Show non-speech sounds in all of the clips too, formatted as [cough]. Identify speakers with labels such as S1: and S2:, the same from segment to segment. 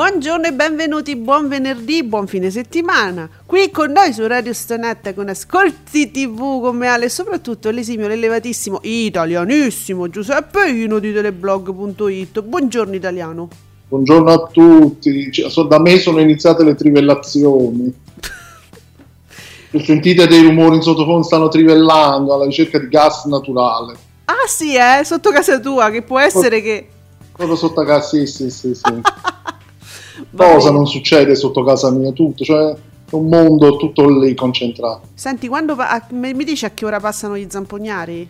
S1: Buongiorno e benvenuti, buon venerdì, buon fine settimana. Qui con noi su Radio Stonetta con Ascolti TV come Ale, soprattutto l'esimio, l'elevatissimo, italianissimo Giuseppe Ino di teleblog.it. Buongiorno italiano.
S2: Buongiorno a tutti. Cioè, da me sono iniziate le trivellazioni. [laughs] Se sentite dei rumori in sottofondo, stanno trivellando alla ricerca di gas naturale.
S1: Ah sì, eh, sotto casa tua, che può essere che...
S2: Proprio sotto casa, sì, sì, sì. sì. [laughs] Cosa non succede sotto casa mia? Tutto, cioè è un mondo tutto lì concentrato.
S1: Senti, quando pa- mi dici a che ora passano gli zampognari?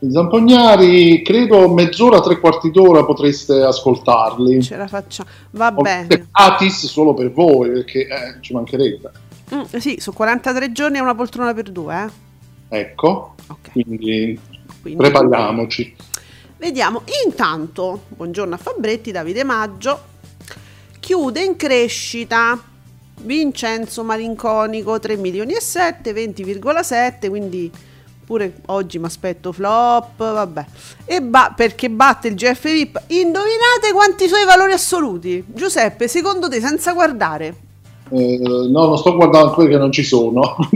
S2: I zampognari, credo mezz'ora, tre quarti d'ora potreste ascoltarli.
S1: Ce la facciamo. Va
S2: Ovviamente
S1: bene.
S2: gratis solo per voi, perché eh, ci mancherebbe.
S1: Mm, sì, su 43 giorni è una poltrona per due, eh?
S2: Ecco,
S1: Ok.
S2: quindi
S1: Quindi-
S2: prepariamoci.
S1: Vediamo, intanto, buongiorno a Fabretti, Davide Maggio, chiude in crescita Vincenzo Malinconico 3 milioni e 7, 20,7, quindi pure oggi mi aspetto flop, vabbè. E ba- perché batte il GF VIP. Indovinate quanti suoi valori assoluti? Giuseppe, secondo te senza guardare?
S2: Eh, no, non sto guardando quelli che non ci sono. [laughs]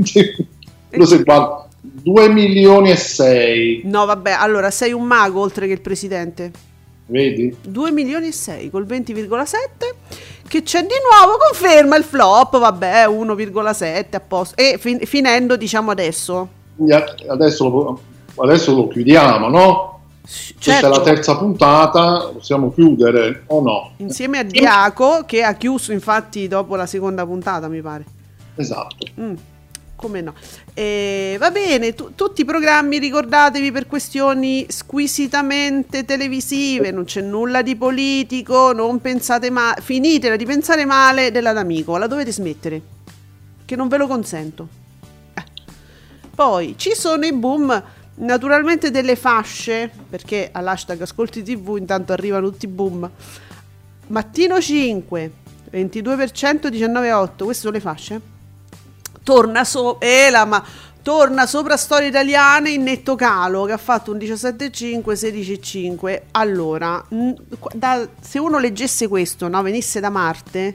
S2: Lo se guarda 2 milioni e 6,
S1: No, vabbè, allora sei un mago oltre che il presidente.
S2: Vedi?
S1: 2 milioni e 6 col 20,7 che c'è di nuovo conferma il flop vabbè 1,7 a posto e fin- finendo diciamo adesso
S2: adesso lo, adesso lo chiudiamo, no? Questa
S1: certo
S2: è la terza puntata, possiamo chiudere o no?
S1: insieme a Diaco che ha chiuso infatti dopo la seconda puntata mi pare
S2: Esatto.
S1: Mm, come no. E va bene tu- tutti i programmi ricordatevi per questioni squisitamente televisive non c'è nulla di politico non pensate ma finitela di pensare male della D'Amico la dovete smettere che non ve lo consento. Eh. poi ci sono i boom naturalmente delle fasce perché all'hashtag ascolti tv intanto arrivano tutti i boom. Mattino 5 22% 19,8 queste sono le fasce torna so eh, la ma torna sopra storie italiane in netto calo che ha fatto un 17,5 16,5 allora da- se uno leggesse questo no, venisse da Marte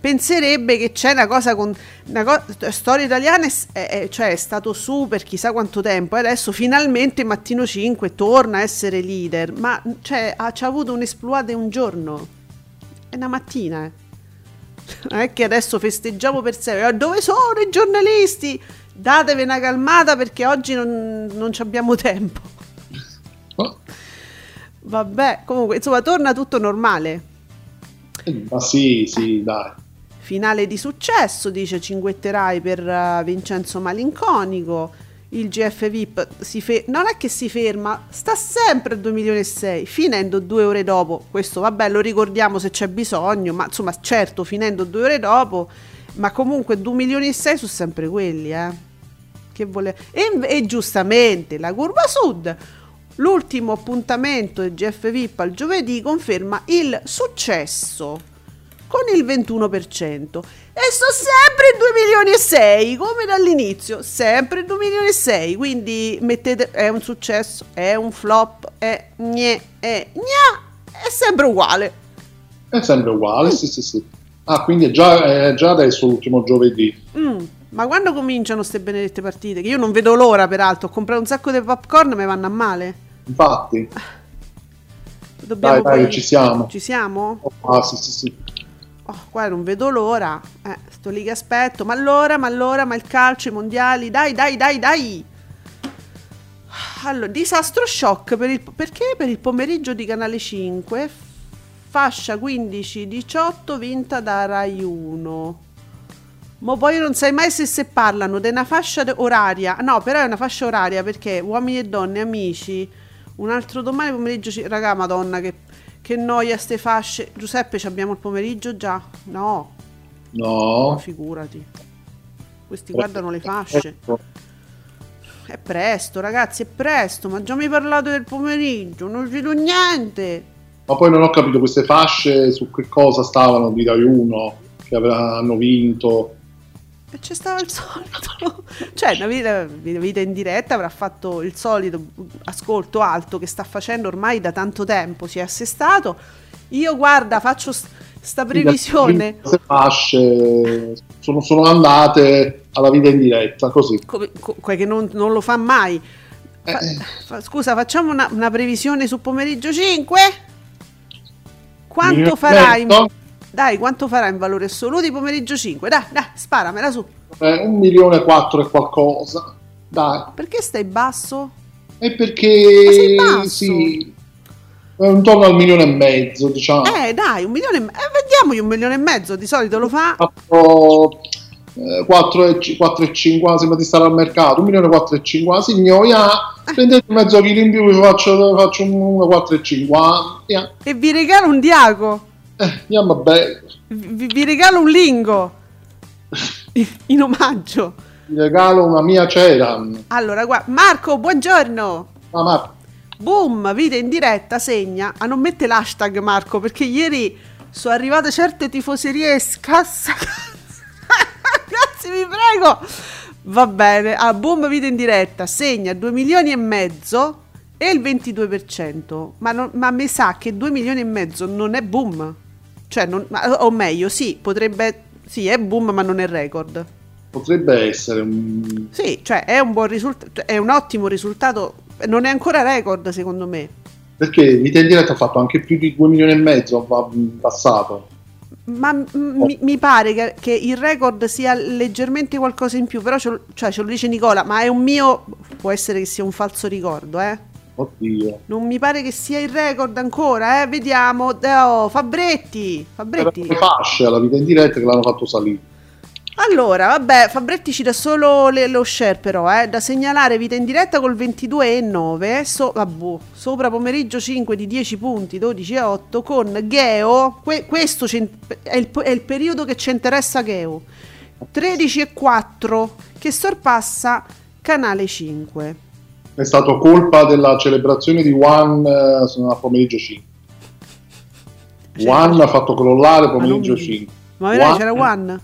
S1: penserebbe che c'è una cosa con una co- storia italiana è, è- cioè è stato su per chissà quanto tempo e adesso finalmente Mattino 5 torna a essere leader. Ma cioè, ha, c'ha avuto un'esploita in un giorno. È una mattina eh non [laughs] è che adesso festeggiamo per sempre. "Eh, Dove sono i giornalisti? Datevi una calmata perché oggi non, non ci abbiamo tempo.
S2: Oh,
S1: Vabbè, comunque, insomma, torna tutto normale.
S2: Ma sì, sì, dai.
S1: Finale di successo, dice Cinguetterai per eh, Vincenzo Malinconico. Il GF VIP si fe- non è che si ferma, sta sempre a 2 milioni e 6, finendo due ore dopo. Questo vabbè, lo ricordiamo se c'è bisogno, ma insomma, certo, finendo due ore dopo, ma comunque 2 milioni e 6 sono sempre quelli, eh. Che vuole... e, e giustamente la curva sud, l'ultimo appuntamento del GF VIP al giovedì conferma il successo con il 21% e sto sempre 2 milioni e 6 come dall'inizio sempre 2 milioni e 6 quindi mettete è un successo è un flop è gne è gna è sempre uguale
S2: È sempre uguale, sì, sì, sì. Ah, quindi è già, è già adesso l'ultimo giovedì.
S1: Mm, ma quando cominciano queste benedette partite che io non vedo l'ora peraltro ho comprato un sacco di popcorn mi vanno a male
S2: Infatti,
S1: dobbiamo
S2: dai, dai,
S1: poi-
S2: ci siamo.
S1: ci siamo?
S2: Ah, sì, sì, sì.
S1: Oh, qua non vedo l'ora. Eh, sto lì che aspetto. Ma allora, ma allora, ma il calcio, i mondiali. Dai, dai, dai, dai. Allora, disastro shock per il, perché per il pomeriggio di Canale 5, fascia 15-18 vinta da Rai 1. Ma poi non sai mai se, se parlano di una fascia oraria. No, però è una fascia oraria perché uomini e donne, amici, un altro domani pomeriggio. Raga, madonna, che, che noia ste fasce. Giuseppe, ci abbiamo il pomeriggio già? No.
S2: No.
S1: Figurati. Questi guardano le fasce. È presto, ragazzi, è presto. Ma già mi parlato del pomeriggio, non vedo niente.
S2: Ma poi non ho capito queste fasce su che cosa stavano di Rai 1 che avranno vinto.
S1: E c'è stava il solito. [laughs] cioè, una vita, vita, in diretta avrà fatto il solito ascolto alto che sta facendo ormai da tanto tempo. Si è assestato. Io, guarda, faccio sta previsione.
S2: Queste fasce sono, sono, andate alla vita in diretta, così.
S1: Come, come che non, non, lo fa mai. Fa, eh. fa, scusa, facciamo una, una, previsione su pomeriggio 5? Quanto farà in, dai, quanto farà in valore assoluto pomeriggio 5? Dai, dai, sparamela su.
S2: Eh, un milione e quattro e qualcosa. Dai.
S1: Perché stai basso?
S2: È perché sì, intorno al milione e mezzo, diciamo.
S1: Eh, dai, un milione e mezzo. Eh, vediamogli un milione e mezzo, di solito lo fa.
S2: Fatto, eh, 4,50 sembra di stare al mercato, un milione e 4,50 signoia, eh. prendete mezzo chilo in più vi faccio, faccio un 4,50 yeah.
S1: e vi regalo un diaco
S2: eh, andiamo bene
S1: vi, vi regalo un lingo. [laughs] In omaggio.
S2: Vi regalo una mia cera.
S1: Allora guarda Marco buongiorno.
S2: Ah, Marco.
S1: Boom video in diretta segna. A non mettere l'hashtag Marco perché ieri sono arrivate certe tifoserie scassa [laughs] grazie vi prego. Va bene. A ah, boom video in diretta segna. 2 milioni e mezzo e il 22% ma, non, ma mi sa che 2 milioni e mezzo non è boom cioè, non, o meglio, sì, potrebbe... Sì, è boom, ma non è record.
S2: Potrebbe essere un...
S1: Sì, cioè è un buon risultato, è un ottimo risultato, non è ancora record secondo me.
S2: Perché Vita in diretta ha fatto anche più di 2 milioni e mezzo passato.
S1: Ma oh. mi, mi, pare che, che, il record sia leggermente qualcosa in più, però ce, cioè, ce lo dice Nicola, ma è un mio, può essere che sia un falso ricordo, eh?
S2: Oddio.
S1: Non mi pare che sia il record ancora, eh? Vediamo. Oh, Fabretti. Fabretti.
S2: Le fasce alla vita in diretta che l'hanno fatto salire.
S1: Allora, vabbè, Fabretti ci dà solo le, lo share però, eh, da segnalare vita in diretta col 22,9, so, vabbè, sopra pomeriggio 5 di 10 punti, 12,8 con Geo, que, questo è il, è il, periodo che ci interessa Geo, 13,4 che sorpassa canale 5
S2: è stato colpa della celebrazione di One eh, a pomeriggio 5. Cioè, One ha fatto crollare pomeriggio 5.
S1: Ma One, c'era One?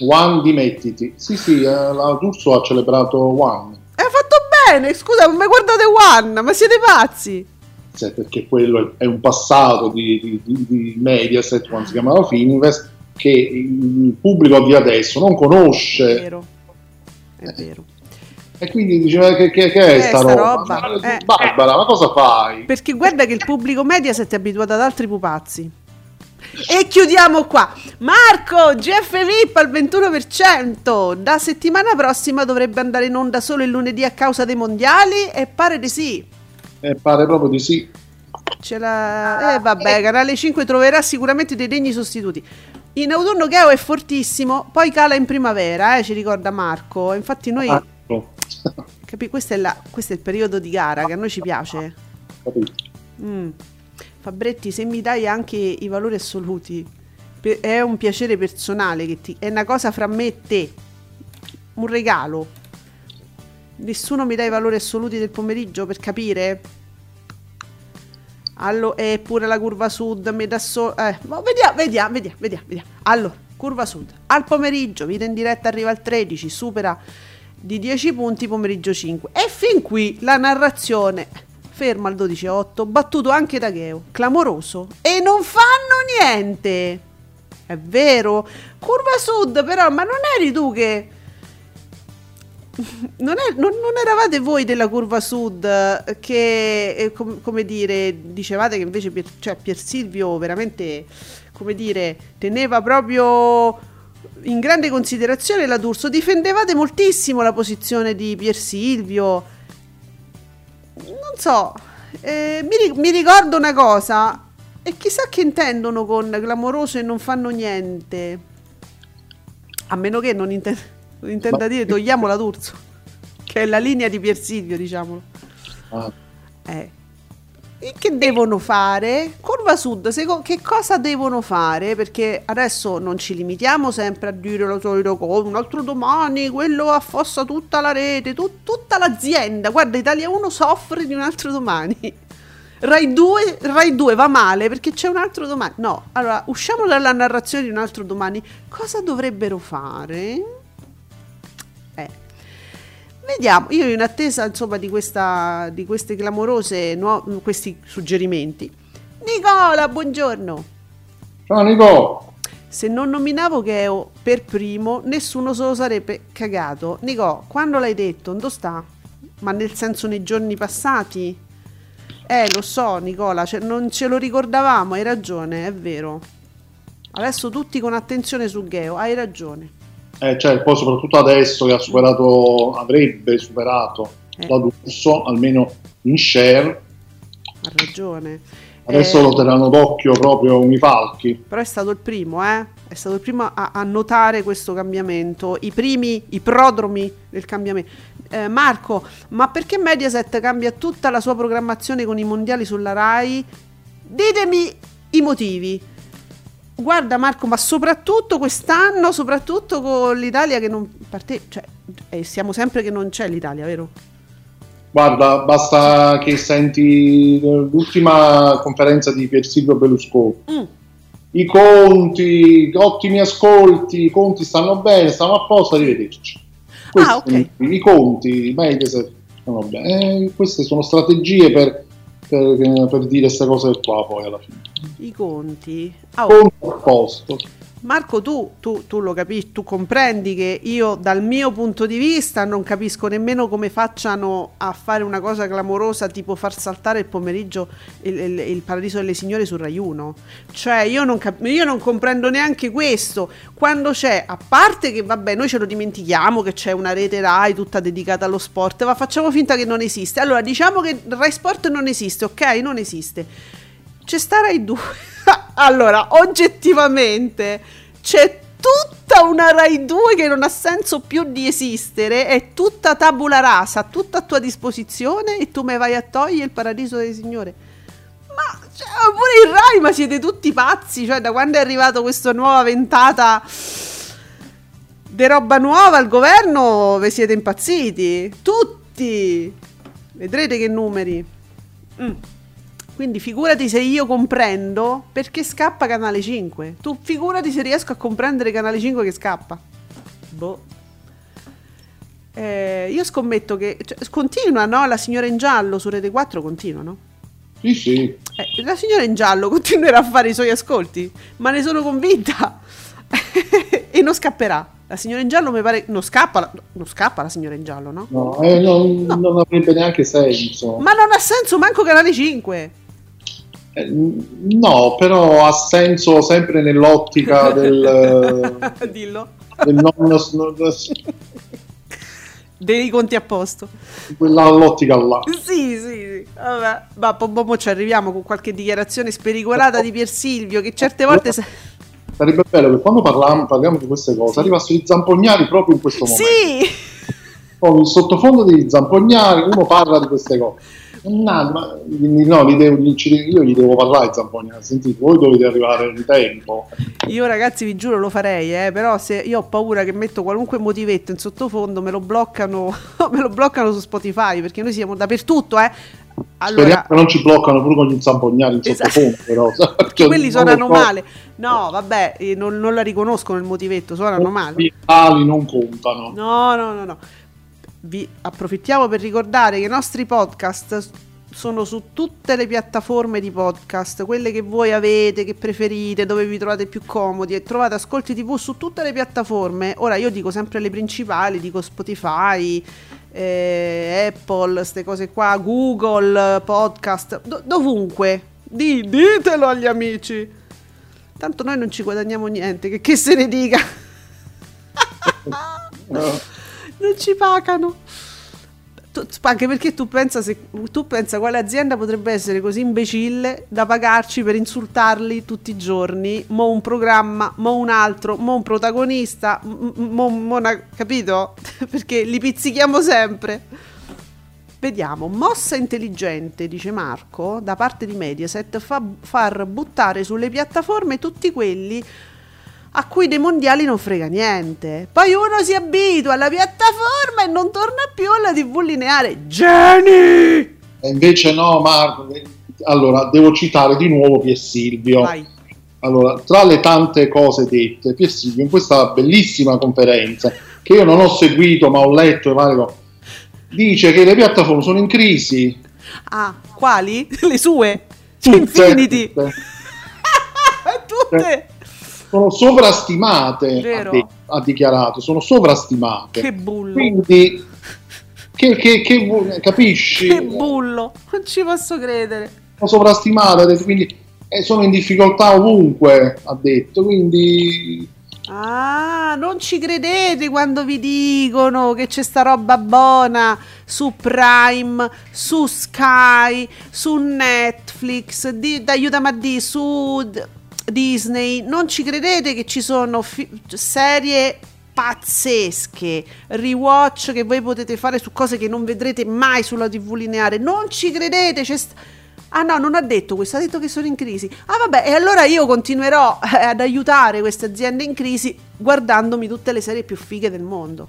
S2: One dimettiti. Sì, sì, eh, la D'Urso ha celebrato One.
S1: E ha fatto bene, scusa, ma guardate One, ma siete pazzi?
S2: Sì, perché quello è un passato di, di, di, di Mediaset, quando si chiamava Fininvest, che il pubblico di adesso non conosce.
S1: È vero, è vero.
S2: E quindi diceva che, che, che è, è sta, sta roba? roba?
S1: Eh,
S2: Barbara, ma cosa fai?
S1: Perché guarda che il pubblico media si è abituato ad altri pupazzi. E chiudiamo qua. Marco, GF VIP al 21%. Da settimana prossima dovrebbe andare in onda solo il lunedì a causa dei mondiali? E pare di sì.
S2: E pare proprio di sì.
S1: Ce la... Eh vabbè, Canale 5 troverà sicuramente dei degni sostituti. In autunno Geo è fortissimo, poi cala in primavera, eh, ci ricorda Marco. Infatti noi... Ah [laughs] Capi? Questo è, la, questo è, il periodo di gara che a noi ci piace. Mm. Fabretti, se mi dai anche i valori assoluti, è un piacere personale, che ti, è una cosa fra me e te, un regalo. Nessuno mi dà i valori assoluti del pomeriggio per capire? Allora, e pure la curva sud mi dà solo... Eh, vediamo, vediamo, vediamo, vediamo, vediamo. Allora, curva sud. Al pomeriggio, vita in diretta arriva al 13, supera di 10 punti pomeriggio 5. E fin qui la narrazione ferma al 12-8, battuto anche da Geo, clamoroso. E non fanno niente. È vero. Curva sud però, ma non eri tu che... [laughs] Non, è, non, non, eravate voi della curva sud che, eh, com, come dire, dicevate che invece Pier, cioè Pier Silvio veramente, come dire, teneva proprio in grande considerazione la D'Urso. Difendevate moltissimo la posizione di Pier Silvio. Non so, eh, mi, mi, ricordo una cosa. E chissà che intendono con clamoroso e non fanno niente. A meno che non, inten- non intenda dire togliamola D'Urso, [laughs] che è la linea di Pier Silvio, diciamolo.
S2: Ah.
S1: Eh. Che devono fare? Curva Sud, seco- che cosa devono fare? Perché adesso non ci limitiamo sempre a dire lo solito cosa, un altro domani, quello affossa tutta la rete, tu- tutta l'azienda. Guarda, Italia 1 soffre di un altro domani. [laughs] Rai 2, Rai 2 va male perché c'è un altro domani. No, allora usciamo dalla narrazione di un altro domani. Cosa dovrebbero fare? Vediamo, io in attesa insomma di, questa, di queste clamorose nuo- questi suggerimenti. Nicola, buongiorno.
S2: Ciao Nico,
S1: Se non nominavo Geo per primo, nessuno se lo sarebbe cagato. Nico, quando l'hai detto? Dove sta? Ma nel senso nei giorni passati? Eh, lo so, Nicola, ce- non ce lo ricordavamo, hai ragione, è vero. Adesso tutti con attenzione su Geo, hai ragione.
S2: Eh, cioè, poi soprattutto adesso che ha superato, avrebbe superato
S1: Eh.
S2: la D'Urso, almeno in share,
S1: Ha ragione.
S2: adesso
S1: Eh,
S2: lo terranno d'occhio proprio i falchi.
S1: Però è stato il primo, eh? È stato il primo a, a notare questo cambiamento, i primi, i prodromi del cambiamento. Eh, Marco, ma perché Mediaset cambia tutta la sua programmazione con i mondiali sulla RAI? Ditemi i motivi. Guarda Marco, ma soprattutto quest'anno, soprattutto con l'Italia che non parte, cioè, eh, siamo sempre che non c'è l'Italia, vero?
S2: Guarda, basta che senti l'ultima conferenza di Pier Silvio Berlusconi.
S1: Mm.
S2: I conti, ottimi ascolti, i conti stanno bene, stanno a posto, arrivederci. Questi
S1: Ah, ok.
S2: sono I conti, i Mediaset stanno bene. Eh, queste sono strategie per, per, per dire queste cose qua poi alla fine.
S1: I conti. Ah, oh,
S2: Conti a posto.
S1: Marco, tu, tu, tu lo capisci, tu comprendi che io dal mio punto di vista non capisco nemmeno come facciano a fare una cosa clamorosa tipo far saltare il pomeriggio il, il- il paradiso delle signore su Rai 1. Cioè io non, cap- io non comprendo neanche questo. Quando c'è, a parte che vabbè noi ce lo dimentichiamo che c'è una rete Rai tutta dedicata allo sport, ma facciamo finta che non esiste. Allora diciamo che Rai Sport non esiste, ok? Non esiste. C'è sta Rai 2. allora, oggettivamente c'è tutta una Rai 2 che non ha senso più di esistere, è tutta tabula rasa, tutta a tua disposizione e tu me vai a togliere il paradiso delle signore. Ma cioè, pure il Rai, ma siete tutti pazzi, cioè da quando è arrivato questa nuova ventata di roba nuova al governo vi siete impazziti, tutti. Vedrete che numeri. Mm. Quindi figurati se io comprendo perché scappa Canale 5. Tu figurati se riesco a comprendere Canale 5 che scappa. Boh. Eh, io scommetto che cioè, continua, no? La signora in giallo su Rete 4 continua, no?
S2: Sì, sì.
S1: Eh, la signora in giallo [laughs] continuerà a fare i suoi ascolti, ma ne sono convinta. [laughs] e non scapperà. La signora in giallo mi pare non scappa, non scappa la signora in giallo, no?
S2: No, eh, non, non avrebbe neanche senso.
S1: Ma non ha senso manco Canale 5.
S2: Eh, no, però ha senso sempre nell'ottica [laughs] del,
S1: Dillo.
S2: del non,
S1: Dei conti a posto.
S2: quella l'ottica là.
S1: Sì, sì, sì. Vabbè, ma mo ci arriviamo con qualche dichiarazione spericolata di Pier Silvio che certe volte...
S2: Sarebbe bello che quando parliamo, parliamo di queste cose arrivassero i zampognari proprio in questo momento.
S1: Sì!
S2: Con il sottofondo degli zampognari, uno parla di queste cose. No, ma- no, gli devo- gli- io gli devo parlare ai zampognari. Sentite, voi dovete arrivare in tempo.
S1: Io ragazzi vi giuro lo farei, eh, però se io ho paura che metto qualunque motivetto in sottofondo me lo bloccano, [laughs] me lo bloccano su Spotify perché noi siamo dappertutto, eh. Allora,
S2: non ci bloccano pure con gli zampognari in
S1: Esatto.
S2: sottofondo, però. [laughs]
S1: perché quelli
S2: Non lo
S1: suonano male. No, vabbè, eh, non, non la riconoscono il motivetto, suonano male.
S2: I ali non contano.
S1: No, no, no, no. Vi approfittiamo per ricordare che i nostri podcast sono su tutte le piattaforme di podcast, quelle che voi avete, che preferite, dove vi trovate più comodi e trovate Ascolti TV su tutte le piattaforme. Ora io dico sempre le principali, dico Spotify, eh, Apple, queste cose qua, Google, podcast, do- dovunque. Di- ditelo agli amici. Tanto noi non ci guadagniamo niente, che, che se ne dica. [laughs]
S2: Eh,
S1: non ci pagano. tu- anche perché tu pensa, se, tu pensa quale azienda potrebbe essere così imbecille da pagarci per insultarli tutti i giorni, mo un programma, mo un altro, mo un protagonista, mo, mo una, capito? [laughs] perché li pizzichiamo sempre. Vediamo, mossa intelligente, dice Marco, da parte di Mediaset, fa far buttare sulle piattaforme tutti quelli a cui dei mondiali non frega niente. Poi uno si abitua alla piattaforma e non torna più alla TV lineare. Geni!
S2: E invece no, Marco. Allora, devo citare di nuovo Pier Silvio.
S1: Vai.
S2: Allora, tra le tante cose dette, Pier Silvio in questa bellissima conferenza, che io non ho seguito ma ho letto e dice che le piattaforme sono in crisi.
S1: Ah, quali? [laughs] Le sue? [laughs]
S2: Tutte,
S1: Infinity.
S2: tutte.
S1: Tutte.
S2: Sono sovrastimate, ha, de- ha dichiarato, sono sovrastimate.
S1: Che bullo.
S2: Quindi, che, che- che capisci?
S1: Che bullo. Non ci posso credere.
S2: Sono sovrastimate, quindi eh, sono in difficoltà ovunque, ha detto, quindi
S1: Ah, non ci credete quando vi dicono che c'è sta roba buona su Prime, su Sky, su Netflix, di, aiutami a di, su Disney. Non ci credete che ci sono fi- serie pazzesche, rewatch che voi potete fare su cose che non vedrete mai sulla TV lineare. Non ci credete, c'è st- Ah no, non ha detto questo, ha detto che sono in crisi. Ah vabbè, e allora io continuerò eh, ad aiutare queste aziende in crisi guardandomi tutte le serie più fighe del mondo.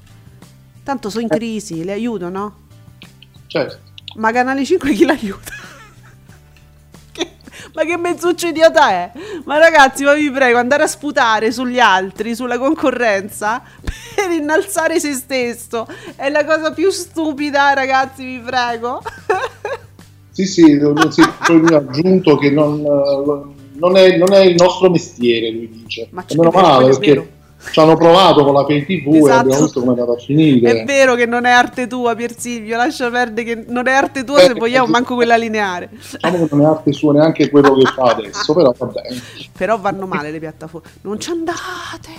S1: Tanto sono in crisi, le aiuto, no?
S2: certo.
S1: Ma Canale 5 chi l'aiuta? Ma che mezzuccio idiota è? Ma ragazzi, ma vi prego, andare a sputare sugli altri, sulla concorrenza, [laughs] per innalzare se stesso, è la cosa più stupida, ragazzi, vi prego. [laughs]
S2: Sì, sì, lo- sì, poi aggiunto che non, eh, non è, non è il nostro mestiere, lui dice.
S1: Ma c'è-
S2: meno
S1: è vero,
S2: male perché
S1: vero.
S2: Ci hanno provato con la Pay TV e
S1: Esatto.
S2: abbiamo visto come è andata a finire.
S1: È vero che non è arte tua, Piersilvio. Lascia perdere che non è arte tua
S2: Beh,
S1: se vogliamo,
S2: eh,
S1: manco quella lineare.
S2: Diciamo che non è arte sua neanche quello che fa adesso, però va bene. [laughs]
S1: Però vanno male le piattaforme. Non ci andate!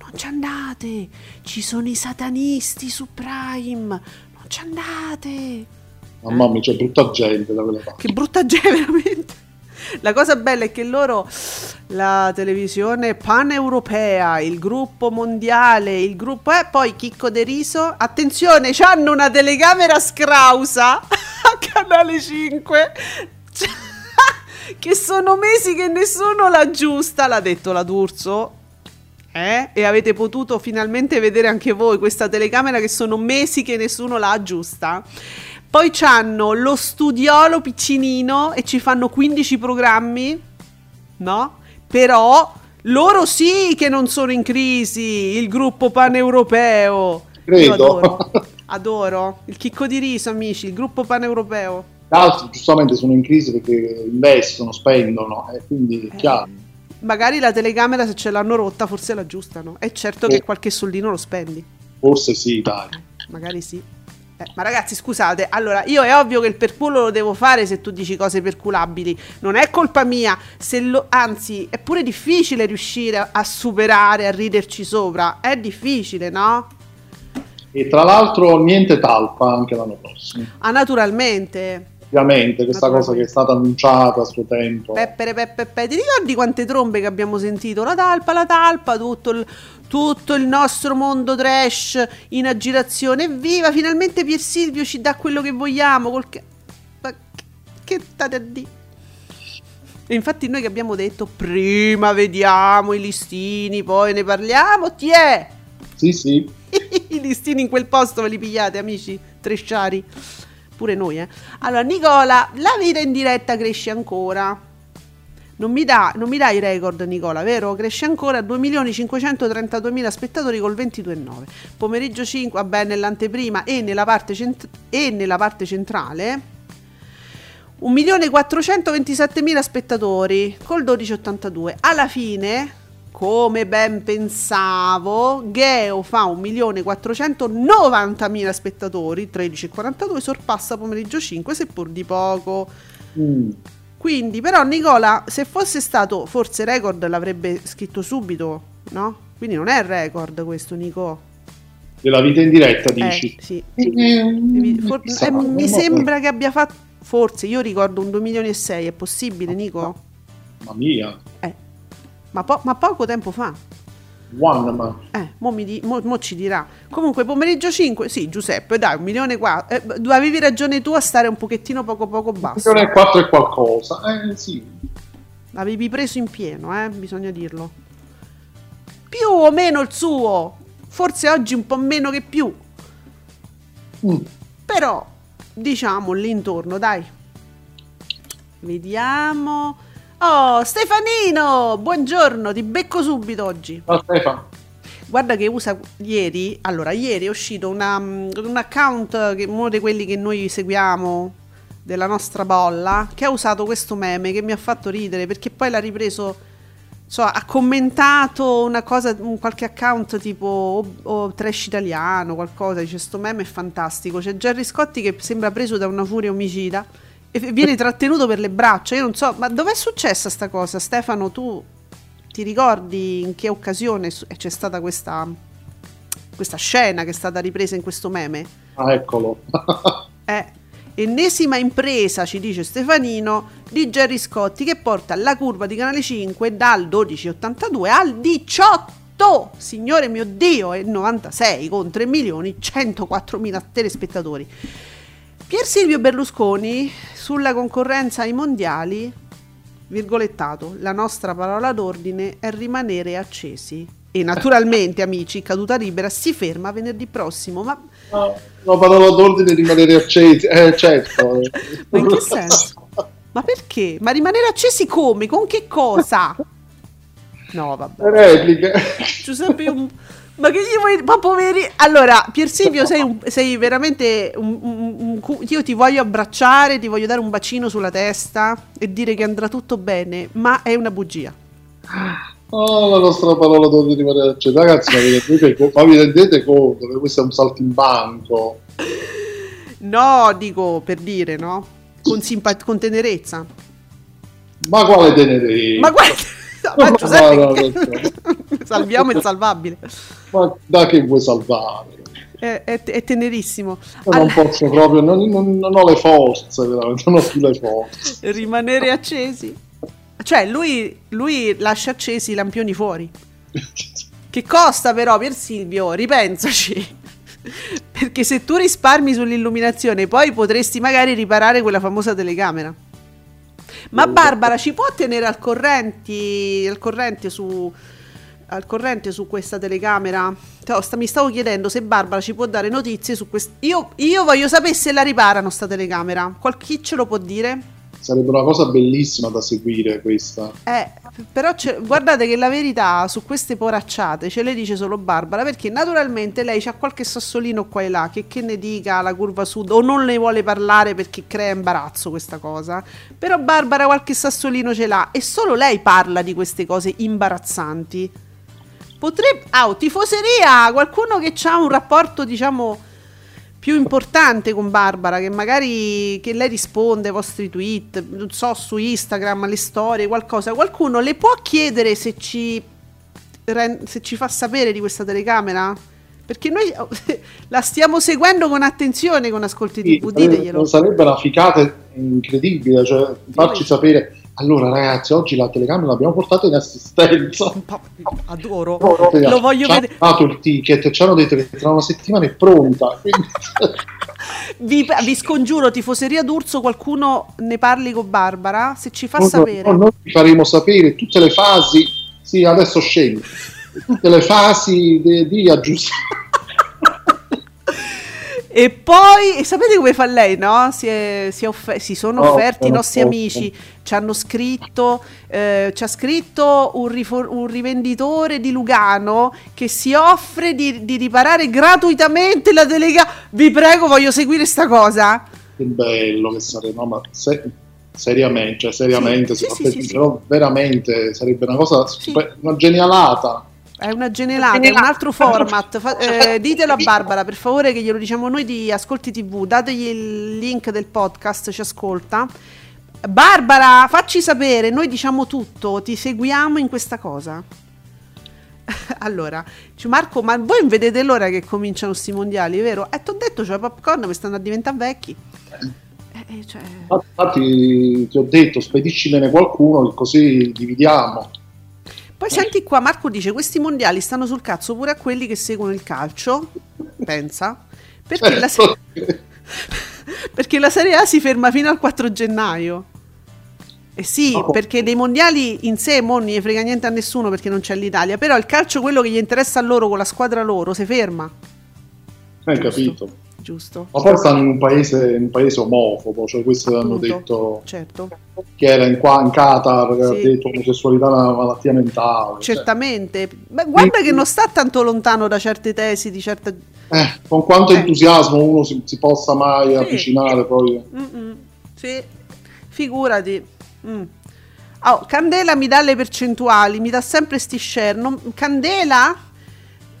S1: Non ci andate! Ci sono i satanisti su Prime! Non ci andate!
S2: Mamma mia, c'è brutta gente da quelle parti.
S1: Che brutta gente, veramente. La cosa bella è che loro, la televisione paneuropea, il gruppo mondiale, il gruppo... Eh, poi Chicco De Riso, attenzione, hanno una telecamera scrausa [laughs] a Canale 5. che sono mesi che nessuno la aggiusta, l'ha detto la D'Urso. Eh? E avete potuto finalmente vedere anche voi questa telecamera che sono mesi che nessuno la aggiusta. Poi c'hanno lo studiolo piccinino e ci fanno 15 programmi, no? Però loro sì che non sono in crisi, il gruppo paneuropeo. Io
S2: Credo.
S1: adoro, [laughs] adoro. Il chicco di riso, amici, il gruppo paneuropeo.
S2: Altri giustamente sono in crisi perché investono, spendono, e quindi è chiaro.
S1: Magari la telecamera se ce l'hanno rotta forse l'aggiustano. È certo che
S2: Oh.
S1: qualche soldino lo spendi.
S2: Forse sì, dai.
S1: Magari sì. Eh, ma ragazzi, scusate, allora io è ovvio che il perculo lo devo fare se tu dici cose perculabili. Non è colpa mia, se lo- anzi, è pure difficile riuscire a, a superare, a riderci sopra. È difficile, no?
S2: E tra l'altro niente talpa anche l'anno prossimo.
S1: Ah, naturalmente.
S2: Ovviamente, questa cosa che è stata annunciata a suo tempo.
S1: Peppere, peppe, pe. Ti ricordi quante trombe che abbiamo sentito? La talpa, la talpa, tutto il, tutto il nostro mondo trash in aggirazione. Evviva, finalmente Pier Silvio ci dà quello che vogliamo. Col ca- Ma che- che state a dire? E infatti noi che abbiamo detto prima vediamo i listini, poi ne parliamo, ti è?
S2: Sì, sì. [laughs]
S1: I listini in quel posto ve li pigliate, amici tresciari. Pure noi, eh. Allora, Nicola, la vita in diretta cresce ancora. Non mi, dà, non mi dai record, Nicola, vero? Cresce ancora a 2.532.000 spettatori col 22,9. Pomeriggio 5, vabbè, nell'anteprima e nella parte, cent- e nella parte centrale 1.427.000 spettatori col 12,82. Alla fine, come ben pensavo, Geo fa 1.490.000 spettatori, 13,42, sorpassa pomeriggio 5, seppur di poco.
S2: Mm.
S1: Quindi, però, Nicola, se fosse stato forse record, l'avrebbe scritto subito, no? Quindi non è record questo, Nico.
S2: Della vita in diretta,
S1: Eh,
S2: dici?
S1: sì.
S2: Eh,
S1: For- eh, mi sembra che abbia fatto, forse, io ricordo un 2 milioni e 6, è possibile Nico?
S2: Mamma mia,
S1: Eh, ma, po- ma poco tempo fa.
S2: one man.
S1: Eh, mo, di- mo- mo ci dirà. Comunque, pomeriggio 5, sì, Giuseppe, dai, un milione qua. Eh, avevi ragione tu a stare un pochettino poco poco basso.
S2: È 4 e qualcosa. Eh sì.
S1: L'avevi preso in pieno, eh, bisogna dirlo. Più o meno il suo. Forse oggi un po' meno che più.
S2: Mm.
S1: Però, diciamo lì intorno, dai. Vediamo. Oh, Stefanino, buongiorno, ti becco subito oggi.
S2: Ma Stefano,
S1: Guarda che usa ieri, allora ieri è uscito una, mm, un account, che, uno di quelli che noi seguiamo, della nostra bolla, che ha usato questo meme che mi ha fatto ridere perché poi l'ha ripreso, so, ha commentato una cosa, un qualche account tipo o, o trash italiano, qualcosa, dice sto meme è fantastico, c'è Gerry Scotti che sembra preso da una furia omicida viene trattenuto per le braccia, io non so, ma dov'è successa sta cosa Stefano, tu ti ricordi in che occasione c'è stata questa, questa scena che è stata ripresa in questo meme?
S2: ah, eccolo.
S1: È [laughs] ennesima impresa, ci dice Stefanino, di Gerry Scotti che porta la curva di Canale 5 dal 12,82 al 18, signore mio Dio, e 96 con 3 milioni 104 mila telespettatori. Pier Silvio Berlusconi sulla concorrenza ai mondiali, virgolettato, la nostra parola d'ordine è rimanere accesi. E naturalmente, [laughs] amici, caduta libera si ferma venerdì prossimo, ma
S2: No, no, parola d'ordine rimanere accesi. Eh, certo. [laughs]
S1: Ma in che senso? Ma perché? Ma rimanere accesi come? Con che cosa? [laughs] No, vabbè.
S2: Repliche.
S1: Giuseppe, io- ma che gli vuoi... Ma poveri... Allora, Pier Silvio, sei, un- sei veramente... un- un- io ti voglio abbracciare, ti voglio dare un bacino sulla testa e dire che andrà tutto bene, ma è una bugia.
S2: Oh, la nostra parola d'ordine rimanere accesi. Ragazzi, ma vi rendete, ma vi rendete conto che questo è un saltimbanco?
S1: No, dico per dire, no? Con, simpa- con tenerezza.
S2: Ma quale tenerezza?
S1: Ma guarda... [laughs] Ma
S2: No,
S1: Giuseppe,
S2: no,
S1: che- [laughs] salviamo il salvabile.
S2: Ma da che vuoi salvare?
S1: È, è- è tenerissimo.
S2: Io
S1: Al-
S2: non posso proprio, non, non- non ho le forze, veramente, non ho più le forze.
S1: rimanere accesi. Cioè, lui, lui lascia accesi i lampioni fuori. Che costa però per Silvio? Ripensaci. [laughs] Perché se tu risparmi sull'illuminazione, poi potresti magari riparare quella famosa telecamera. Ma Barbara ci può tenere al corrente, al corrente su al corrente su questa telecamera? Cioè, sta- mi stavo chiedendo se Barbara ci può dare notizie su questo. Io, io voglio sapere se la riparano sta telecamera. Qualche ce lo può dire?
S2: Sarebbe una cosa bellissima da seguire questa.
S1: Eh, però guardate che la verità su queste poracciate ce le dice solo Barbara perché naturalmente lei c'ha qualche sassolino qua e là che, che ne dica la curva sud o non ne vuole parlare perché crea imbarazzo questa cosa però Barbara qualche sassolino ce l'ha e solo lei parla di queste cose imbarazzanti potrebbe ah oh, tifoseria qualcuno che ha un rapporto diciamo più importante con Barbara, che magari che lei risponde ai vostri tweet, non so, su Instagram, alle storie, qualcosa, qualcuno le può chiedere se ci, se ci fa sapere di questa telecamera? Perché noi [laughs] la stiamo seguendo con attenzione con Ascolti
S2: Sì,
S1: TV, diteglielo.
S2: sarebbe una ficata incredibile, cioè farci sapere. Allora, ragazzi, oggi la telecamera l'abbiamo portata in assistenza.
S1: Po'- Adoro.
S2: Lo
S1: voglio
S2: hanno
S1: vedere.
S2: dato il ticket, ci hanno detto che tra una settimana è pronta. Quindi... [laughs]
S1: Vi, vi scongiuro, tifoseria d'Urso, qualcuno ne parli con Barbara, se ci fa
S2: No, no,
S1: sapere.
S2: no, noi vi faremo sapere tutte le fasi. Sì, adesso scendo. Tutte le fasi di, di aggiustamento.
S1: E poi, e sapete come fa lei, no? Si, è- si è offe- si sono
S2: No,
S1: offerti i
S2: no,
S1: nostri
S2: no.
S1: amici, ci hanno scritto, eh, ci ha scritto un, rifor- un rivenditore di Lugano che si offre di, di riparare gratuitamente la telecamera. Vi prego, voglio seguire sta cosa.
S2: Che bello che sarebbe, no, ma se- seriamente, cioè, seriamente,
S1: Sì,
S2: se-
S1: sì, sì,
S2: veramente sarebbe una cosa,
S1: Sì.
S2: una genialata.
S1: È una genelata, è un altro format. Fa- eh, ditelo a Barbara, per favore, che glielo diciamo noi di Ascolti TV. Dategli il link del podcast, ci ascolta. Barbara, facci sapere, noi diciamo tutto, ti seguiamo in questa cosa. [laughs] allora, Marco, ma voi non vedete l'ora che cominciano questi mondiali, vero? E ti ho detto, cioè, popcorn mi stanno a diventare vecchi. Eh, eh, cioè,
S2: Infatti ti ho detto, spediscimene qualcuno così dividiamo.
S1: Poi senti qua, Marco dice, questi mondiali stanno sul cazzo pure a quelli che seguono il calcio, pensa, perché la, se-
S2: Certo. [laughs]
S1: perché la Serie A si ferma fino al 4 gennaio. Eh sì,
S2: Oh.
S1: perché dei mondiali in sé non ne frega niente a nessuno perché non c'è l'Italia, però il calcio, quello che gli interessa a loro con la squadra loro, si ferma.
S2: Hai
S1: Giusto.
S2: capito?
S1: Giusto.
S2: Ma poi stanno in un paese, in un paese omofobo, cioè questo hanno
S1: Appunto.
S2: detto
S1: Certo.
S2: che era in, qua, in Qatar, che ha
S1: Sì.
S2: detto omosessualità è una malattia mentale. cioè,
S1: Certamente. Beh, guarda che non sta tanto lontano da certe tesi di certe...
S2: eh, con quanto
S1: Eh.
S2: entusiasmo uno si, si possa mai
S1: Sì.
S2: avvicinare poi.
S1: Mm-mm. Sì, figurati. Mm. Oh, Candela mi dà le percentuali, mi dà sempre sti share. Non- Candela,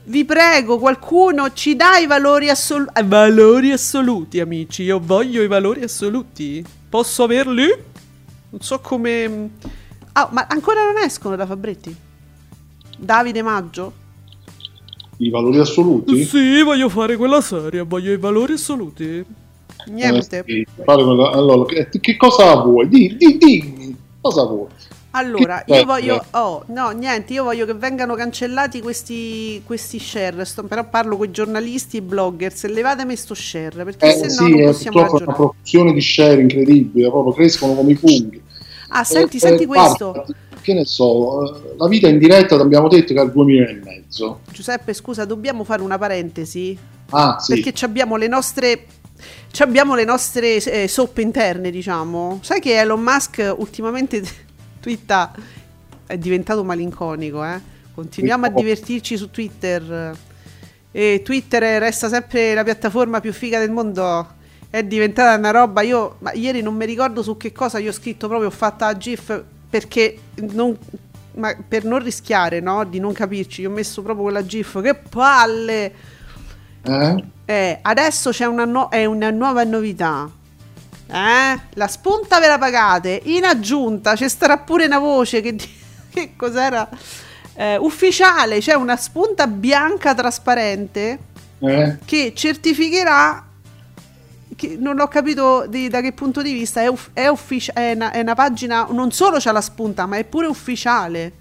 S1: vi prego, qualcuno ci dà i valori assoluti. valori assoluti, amici. Io voglio i valori assoluti. Posso averli? Non so come. Ah, ma ancora non escono da Fabretti? Davide Maggio?
S2: I valori assoluti?
S3: Sì, voglio fare quella serie, voglio i valori assoluti.
S1: Niente.
S2: Eh, sì, allora, che, che cosa vuoi? Di, di- dimmi, cosa vuoi?
S1: Allora, io voglio. Oh, no, niente, io voglio che vengano cancellati questi, questi share. Sto- però parlo con i giornalisti e blogger. Levatemi sto share perché
S2: Eh,
S1: se no
S2: sì,
S1: non
S2: è
S1: possiamo
S2: purtroppo una
S1: ragionare.
S2: produzione di share incredibile, proprio crescono come i funghi.
S1: Ah, senti,
S2: Eh,
S1: senti
S2: eh,
S1: questo.
S2: guarda, che ne so, eh, la vita in diretta abbiamo detto che è al 2000 e mezzo.
S1: Giuseppe, scusa, dobbiamo fare una parentesi
S2: Ah, sì.
S1: perché abbiamo le nostre. ci abbiamo le nostre eh, soppe interne, diciamo. Sai che Elon Musk ultimamente twitta è diventato malinconico, eh? Continuiamo a divertirci su Twitter. E Twitter resta sempre la piattaforma più figa del mondo. È diventata una roba. Io ma ieri non mi ricordo su che cosa io ho scritto proprio. Ho fatta a GIF perché non, ma per non rischiare no, di non capirci. Io ho messo proprio quella GIF. Che palle!
S2: Eh?
S1: Eh, adesso c'è una, no- è una nuova novità. Eh? La spunta ve la pagate. In aggiunta ci starà pure una voce che, [laughs] che cos'era? Eh, ufficiale, c'è una spunta bianca trasparente
S2: Eh?
S1: che certificherà. Che non ho capito di- da che punto di vista. È, uff- è uffici- è una, è una pagina. Non solo c'ha la spunta, ma è pure ufficiale.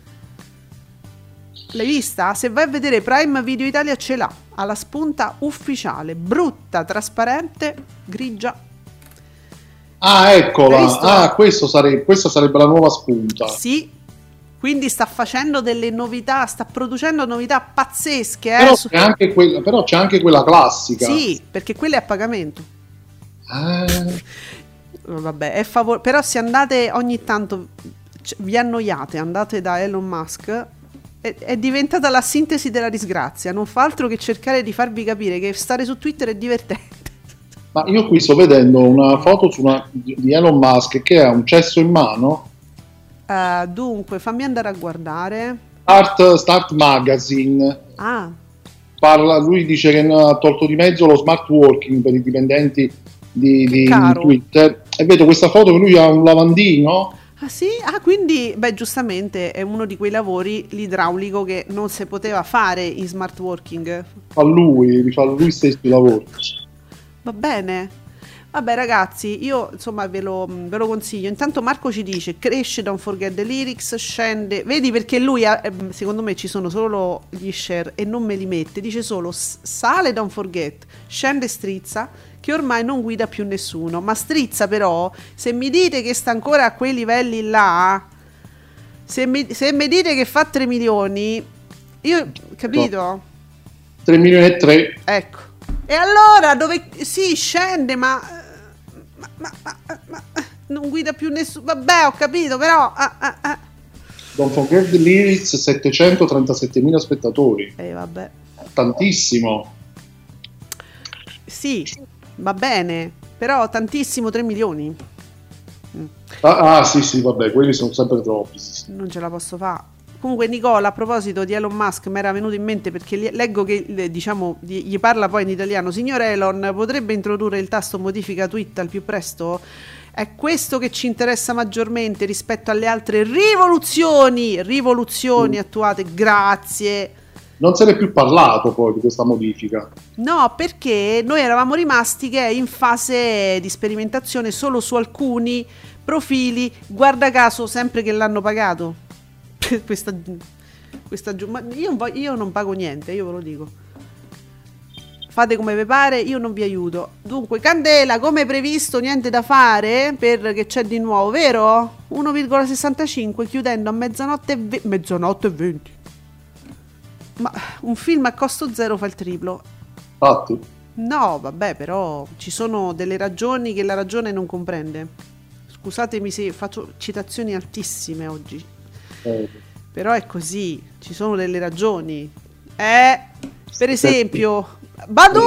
S1: L'hai vista? Se vai a vedere Prime Video Italia ce l'ha. Ha la spunta ufficiale, brutta, trasparente, grigia.
S2: Ah, eccola. Ah, questo sarebbe, questa sarebbe la nuova spunta.
S1: Sì. Quindi sta facendo delle novità, sta producendo novità pazzesche. Eh?
S2: Però, c'è anche quella, però c'è anche quella classica.
S1: Sì, perché quella è a pagamento.
S2: Ah,
S1: Vabbè, è favor- però se andate ogni tanto, vi annoiate, andate da Elon Musk, è diventata la sintesi della disgrazia, non fa altro che cercare di farvi capire che stare su Twitter è divertente.
S2: Ma io qui sto vedendo una foto su una- di di Elon Musk che ha un cesso in mano.
S1: Eh, dunque, fammi andare a guardare.
S2: Start, Start Magazine
S1: Ah,
S2: parla, lui dice che ha tolto di mezzo lo smart working per i dipendenti di, di
S1: caro.
S2: Twitter e vedo questa foto che lui ha un lavandino
S1: ah sì? Ah, quindi, beh, giustamente è uno di quei lavori, l'idraulico, che non si poteva fare in smart working.
S2: fa lui, rifà lui stesso i lavori
S1: Va bene. Vabbè ragazzi, io insomma ve lo, ve lo consiglio. Intanto Marco ci dice, cresce Don't Forget the Lyrics, scende... Vedi perché lui, ha- ehm, secondo me ci sono solo gli share e non me li mette. Dice solo, sale Don't Forget, scende Strizza, che ormai non guida più nessuno. Ma Strizza però, se mi dite che sta ancora a quei livelli là, se mi, se mi dite che fa 3 milioni, io... Capito?
S2: 3 milioni e 3
S1: Ecco. E allora dove sì, scende, ma ma, ma, ma- ma- non guida più nessuno. Vabbè, ho capito, però ah, ah, ah.
S2: Don't Forget the Lyrics 737.000 spettatori
S1: Eh, vabbè.
S2: tantissimo
S1: Sì, va bene, però tantissimo 3 milioni.
S2: ah, ah, sì sì vabbè quelli sono sempre troppi.
S1: Non ce la posso fare. Comunque Nicola, a proposito di Elon Musk, mi era venuto in mente perché leggo che diciamo gli parla poi in italiano. Signor Elon, potrebbe introdurre il tasto modifica tweet al più presto? È questo che ci interessa maggiormente rispetto alle altre rivoluzioni, rivoluzioni attuate. Grazie.
S2: Non se ne è più parlato poi di questa modifica.
S1: No, perché noi eravamo rimasti che è in fase di sperimentazione solo su alcuni profili, guarda caso sempre che l'hanno pagato. [laughs] questa, questa ma io, io non pago niente, io ve lo dico. Fate come vi pare, io non vi aiuto. Dunque, Candela, come previsto, niente da fare perché c'è di nuovo, vero? 1,65 chiudendo a mezzanotte e, ve- mezzanotte e 20. Ma un film a costo zero fa il triplo.
S2: Infatti,
S1: No, vabbè, però ci sono delle ragioni che la ragione non comprende. Scusatemi se faccio citazioni altissime oggi, però è così, ci sono delle ragioni. Eh, per esempio, Badu!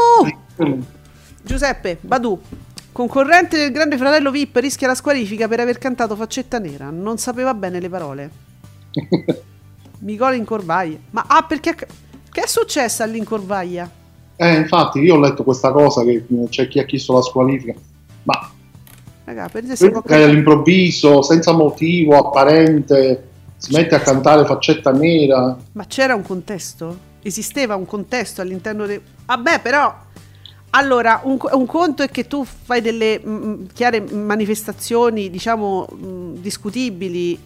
S1: Giuseppe, Badu, concorrente del Grande Fratello VIP, rischia la squalifica per aver cantato Faccetta Nera. Non sapeva bene le parole. [laughs] Nicola Incorvaglia. Ma ah, perché che è successo all'Incorvaglia?
S2: eh, infatti, io ho letto questa cosa che eh, c'è chi ha chiesto la squalifica, ma
S1: Raga, per
S2: che all'improvviso, senza motivo apparente, si mette a cantare faccetta nera.
S1: Ma c'era un contesto? Esisteva un contesto all'interno del... Vabbè, però... Allora, un, un conto è che tu fai delle mm, chiare manifestazioni, diciamo, mm, discutibili.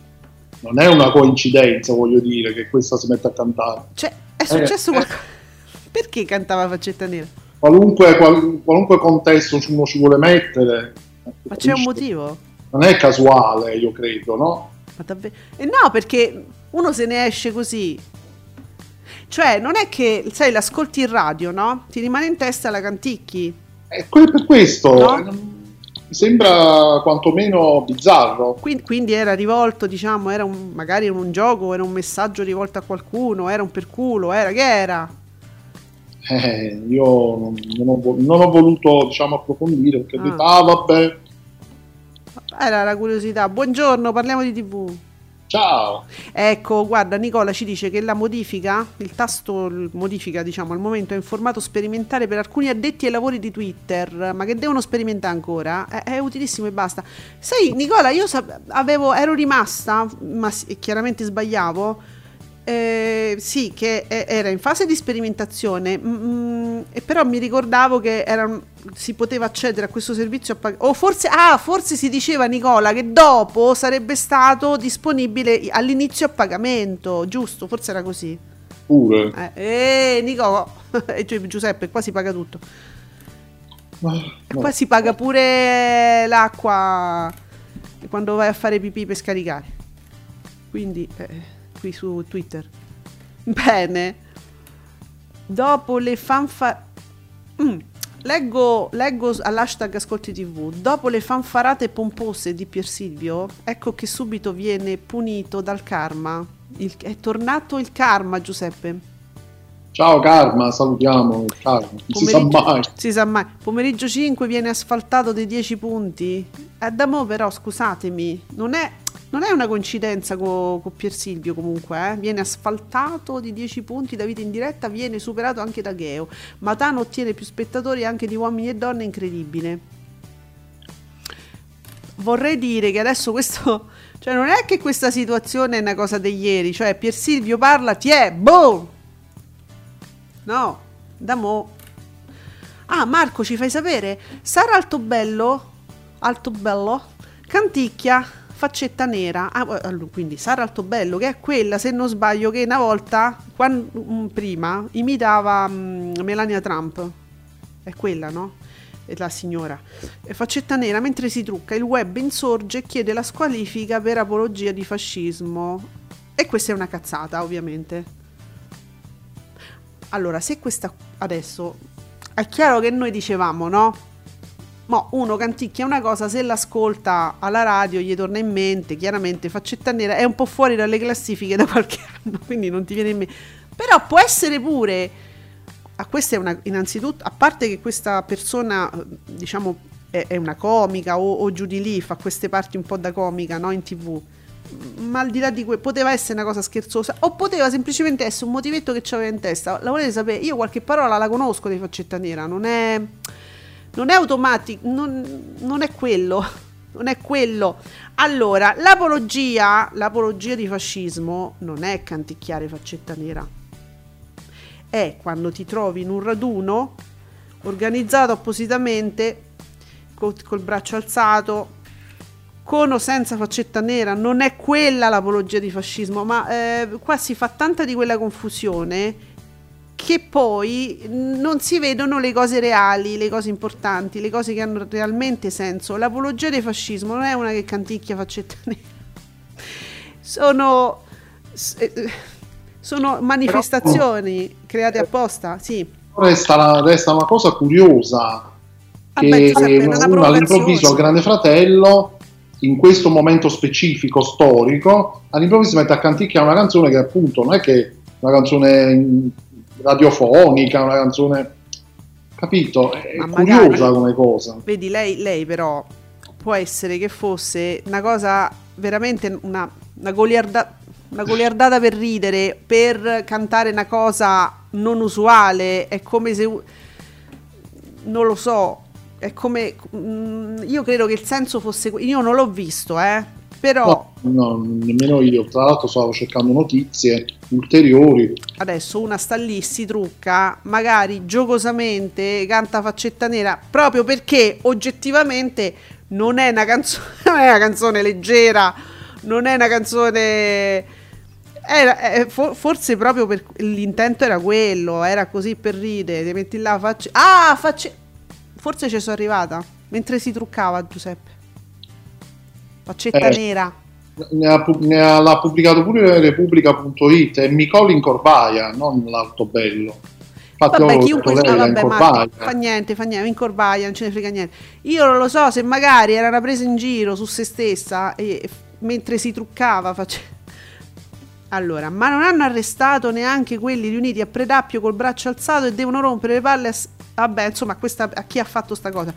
S2: Non è una coincidenza, voglio dire, che questa si mette a cantare.
S1: Cioè, è successo
S2: eh.
S1: qualcosa... [laughs] Perché cantava Faccetta Nera?
S2: Qualunque, qual- qualunque contesto uno ci vuole mettere.
S1: Ma c'è un motivo?
S2: Non è casuale, io credo, no?
S1: Ma davvero? E no, perché uno se ne esce così. Cioè, non è che, sai, l'ascolti in radio, no? Ti rimane in testa la canticchi.
S2: Que- per questo
S1: No?
S2: eh, mi sembra quantomeno bizzarro.
S1: Quindi, quindi era rivolto, diciamo, era un- magari un gioco, era un messaggio rivolto a qualcuno, era un perculo, era che era?
S2: Eh, io non, ho, non ho voluto diciamo, approfondire perché ho
S1: Ah.
S2: detto, ah vabbè,
S1: Era la curiosità. Buongiorno, parliamo di TV.
S2: ciao.
S1: Ecco, guarda, Nicola ci dice che la modifica, il tasto modifica, diciamo, al momento è in formato sperimentale per alcuni addetti ai lavori di Twitter, ma che devono sperimentare ancora. È, è utilissimo e basta. Sai, Nicola, io sap- avevo, ero rimasta, ma chiaramente sbagliavo. Eh, sì, che era in fase di sperimentazione, e però mi ricordavo che era si poteva accedere a questo servizio a pag- o forse, ah, forse si diceva Nicola che dopo sarebbe stato disponibile all'inizio a pagamento, giusto? Forse era così.
S2: Pure.
S1: Eh, eh Nicola, [laughs] e Gi- Giuseppe, qua si paga tutto.
S2: Ma- no.
S1: Qua si paga pure l'acqua quando vai a fare pipì per scaricare. Quindi, eh, qui su Twitter. Bene. Dopo le fanfare... Leggo, leggo all'hashtag Ascolti TV. Dopo le fanfarate pompose di Pier Silvio, ecco che subito viene punito dal karma. Il- è tornato il karma, Giuseppe.
S2: Ciao Karma, salutiamo il Karma. Non si sa mai. [laughs]
S1: si sa mai. Pomeriggio 5 viene asfaltato dei 10 punti. Eh, da mo però, scusatemi, non è, non è una coincidenza con Pier Silvio comunque, eh. Viene asfaltato di 10 punti da vita in diretta, viene superato anche da Geo. Matano ottiene più spettatori anche di uomini e donne, incredibile. Vorrei dire che adesso questo... [laughs] Cioè non è che questa situazione è una cosa di ieri, cioè Pier Silvio parla, ti è, boom! No, da mo. Ah, Marco, ci fai sapere? Sara Altobello, Altobello, canticchia, faccetta nera. Ah, allora, quindi Sara Altobello, che è quella, se non sbaglio, che una volta, quan- mm, prima, imitava mm, Melania Trump. È quella, no? È la signora. Faccetta nera, mentre si trucca, il web insorge e chiede la squalifica per apologia di fascismo. E questa è una cazzata, ovviamente. Allora, se questa adesso è chiaro che noi dicevamo, no? Mo uno canticchia una cosa, se l'ascolta alla radio gli torna in mente, chiaramente faccetta nera è un po' fuori dalle classifiche da qualche [laughs] anno, quindi non ti viene in mente. Però può essere pure a questa è una innanzitutto, a parte che questa persona, diciamo, è, è una comica o, o giù di lì, fa queste parti un po' da comica, no? In tv ma al di là di quello poteva essere una cosa scherzosa o poteva semplicemente essere un motivetto che c'aveva in testa la volete sapere io qualche parola la conosco di faccetta nera non è non è automatico non, non è quello non è quello. Allora, l'apologia, l'apologia di fascismo non è canticchiare faccetta nera. È quando ti trovi in un raduno organizzato appositamente col, col braccio alzato, con o senza faccetta nera, non è quella l'apologia di fascismo, ma eh, qua si fa tanta di quella confusione che poi non si vedono le cose reali, le cose importanti, le cose che hanno realmente senso. L'apologia del fascismo non è una che canticchia faccetta [laughs] nera. Sono, eh, sono manifestazioni Però, create apposta, sì.
S2: Resta, resta una cosa curiosa che all'improvviso al Grande Fratello in questo momento specifico storico all'improvviso mette a canticchiare una canzone che appunto non è che una canzone radiofonica, una canzone capito? È Ma curiosa magari, come cosa.
S1: Vedi, lei, lei però può essere che fosse una cosa veramente una, una, goliarda, una goliardata per ridere, per cantare una cosa non usuale, è come se non lo so, è come mm, io credo che il senso fosse io non l'ho visto, eh. Però
S2: no, no, nemmeno io, tra l'altro stavo cercando notizie ulteriori.
S1: Adesso una sta lì, si trucca, magari giocosamente canta faccetta nera, proprio perché oggettivamente non è una canzone, [laughs] non è una canzone leggera, non è una canzone era, eh, forse proprio per l'intento era quello, era così per ridere, ti metti là, facce... Ah, facce... Forse ci sono arrivata, mentre si truccava Giuseppe. Faccetta eh, nera.
S2: Ne ha, ne ha, l'ha pubblicato pure Repubblica.it e Micoli in Corbaia, non l'Altobello.
S1: Infatti, vabbè, chiunque sta, vabbè, Marco, fa niente, fa niente, in Corbaia, non ce ne frega niente. Io non lo so se magari era una presa in giro su se stessa e mentre si truccava faceva allora, ma non hanno arrestato neanche quelli riuniti a Predappio col braccio alzato e devono rompere le palle a... Vabbè, insomma, questa, a chi ha fatto sta cosa?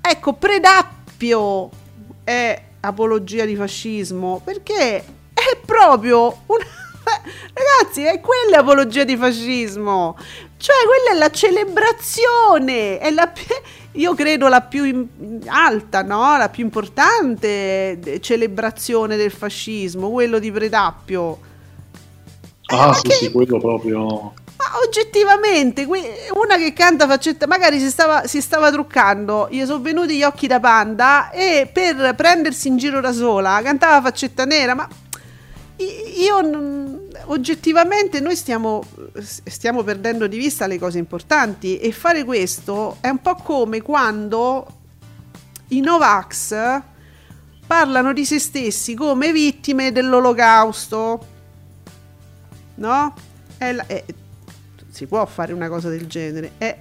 S1: Ecco, Predappio è apologia di fascismo perché è proprio una... [laughs] Ragazzi, è quella apologia di fascismo. Cioè, quella è la celebrazione, è la [laughs] io credo la più in, alta, no? La più importante celebrazione del fascismo, quello di Predappio
S2: Ah, eh, sì, che... sì, quello proprio.
S1: Ma oggettivamente, una che canta faccetta, magari si stava, si stava truccando, gli sono venuti gli occhi da panda e per prendersi in giro da sola cantava faccetta nera, ma io oggettivamente noi stiamo, stiamo perdendo di vista le cose importanti e fare questo è un po' come quando i Novax parlano di se stessi come vittime dell'olocausto no? È è, si può fare una cosa del genere. E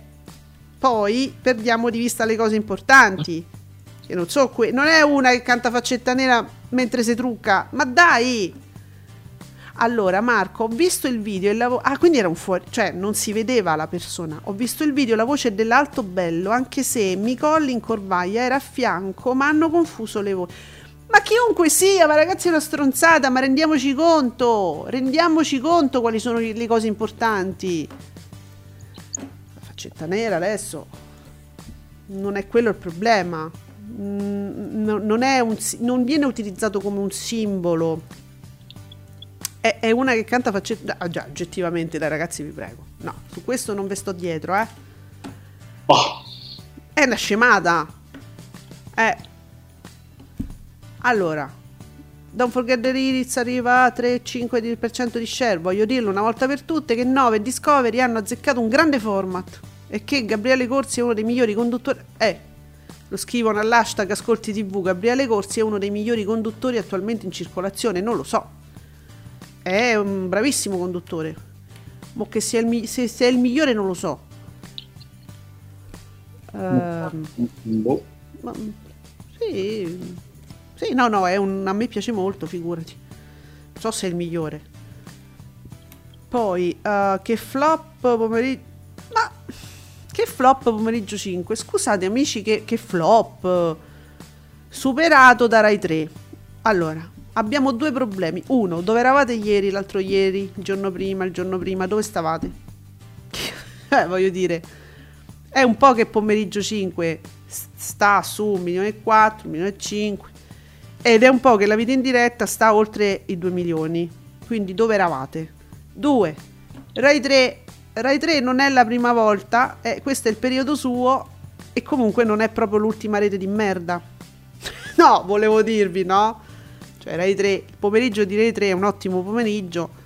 S1: poi perdiamo di vista le cose importanti. [laughs] Che non so, que- non è una che canta faccetta nera mentre si trucca, ma dai! Allora, Marco, ho visto il video e la vo- Ah, quindi era un fuori, cioè non si vedeva la persona. Ho visto il video, la voce dell'alto bello, anche se Micolli in Corvaia era a fianco, ma hanno confuso le voci. Ma chiunque sia, ma ragazzi è una stronzata, ma rendiamoci conto, rendiamoci conto quali sono le cose importanti. La faccetta nera adesso non è quello il problema. Mm, non, un, non viene utilizzato come un simbolo. È, è una che canta faccetta... Ah, già, oggettivamente, dai ragazzi vi prego. No, su questo non ve sto dietro, eh. Oh. È una scemata. Eh allora, Don't Forget the Lyrics arriva a 3-5% di share. Voglio dirlo una volta per tutte che 9 Discovery hanno azzeccato un grande format e che Gabriele Corsi è uno dei migliori conduttori. Eh, lo scrivono all'hashtag Ascolti TV. Gabriele Corsi è uno dei migliori conduttori attualmente in circolazione. Non lo so. È un bravissimo conduttore. Ma che sia il, se, se è il migliore non lo so. Uh, ma, sì sì, no, no, un, a me piace molto, figurati. Non so se è il migliore. Poi, uh, che flop pomeriggio... Ma... Che flop pomeriggio 5? Scusate amici, che, che flop... Superato da Rai 3. Allora, abbiamo due problemi. Uno, dove eravate ieri, l'altro ieri, il giorno prima, il giorno prima, dove stavate? [laughs] eh, voglio dire, è un po' che pomeriggio 5 sta su 1.400.000, 1.500.000, ed è un po' che la vita in diretta sta oltre i 2 milioni. Quindi dove eravate? 2. Rai 3, Rai 3 non è la prima volta, eh, questo è il periodo suo e comunque non è proprio l'ultima rete di merda. [laughs] no, volevo dirvi, no? Cioè Rai 3, il pomeriggio di Rai 3 è un ottimo pomeriggio.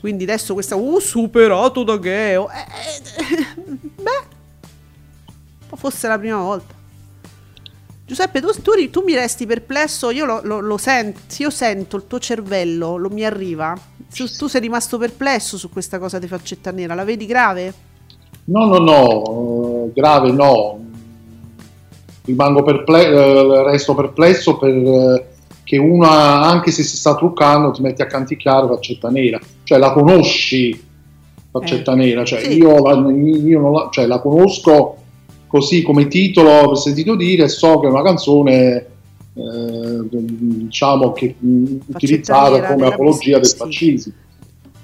S1: Quindi adesso questa uh superato da Geo. Eh, eh, [laughs] beh, fosse la prima volta. Giuseppe, tu, tu, tu mi resti perplesso, io lo, lo, lo sento, io sento il tuo cervello, lo mi arriva. Tu, tu sei rimasto perplesso su questa cosa di faccetta nera, la vedi grave?
S2: No, no, no, eh, grave no. Rimango perplesso, eh, resto perplesso perché eh, una, anche se si sta truccando, ti metti a canticchiare faccetta nera. Cioè la conosci faccetta eh, nera, cioè sì. io, la, io la, cioè, la conosco così come titolo ho sentito dire so che è una canzone eh, diciamo che utilizzata come apologia del fascismo.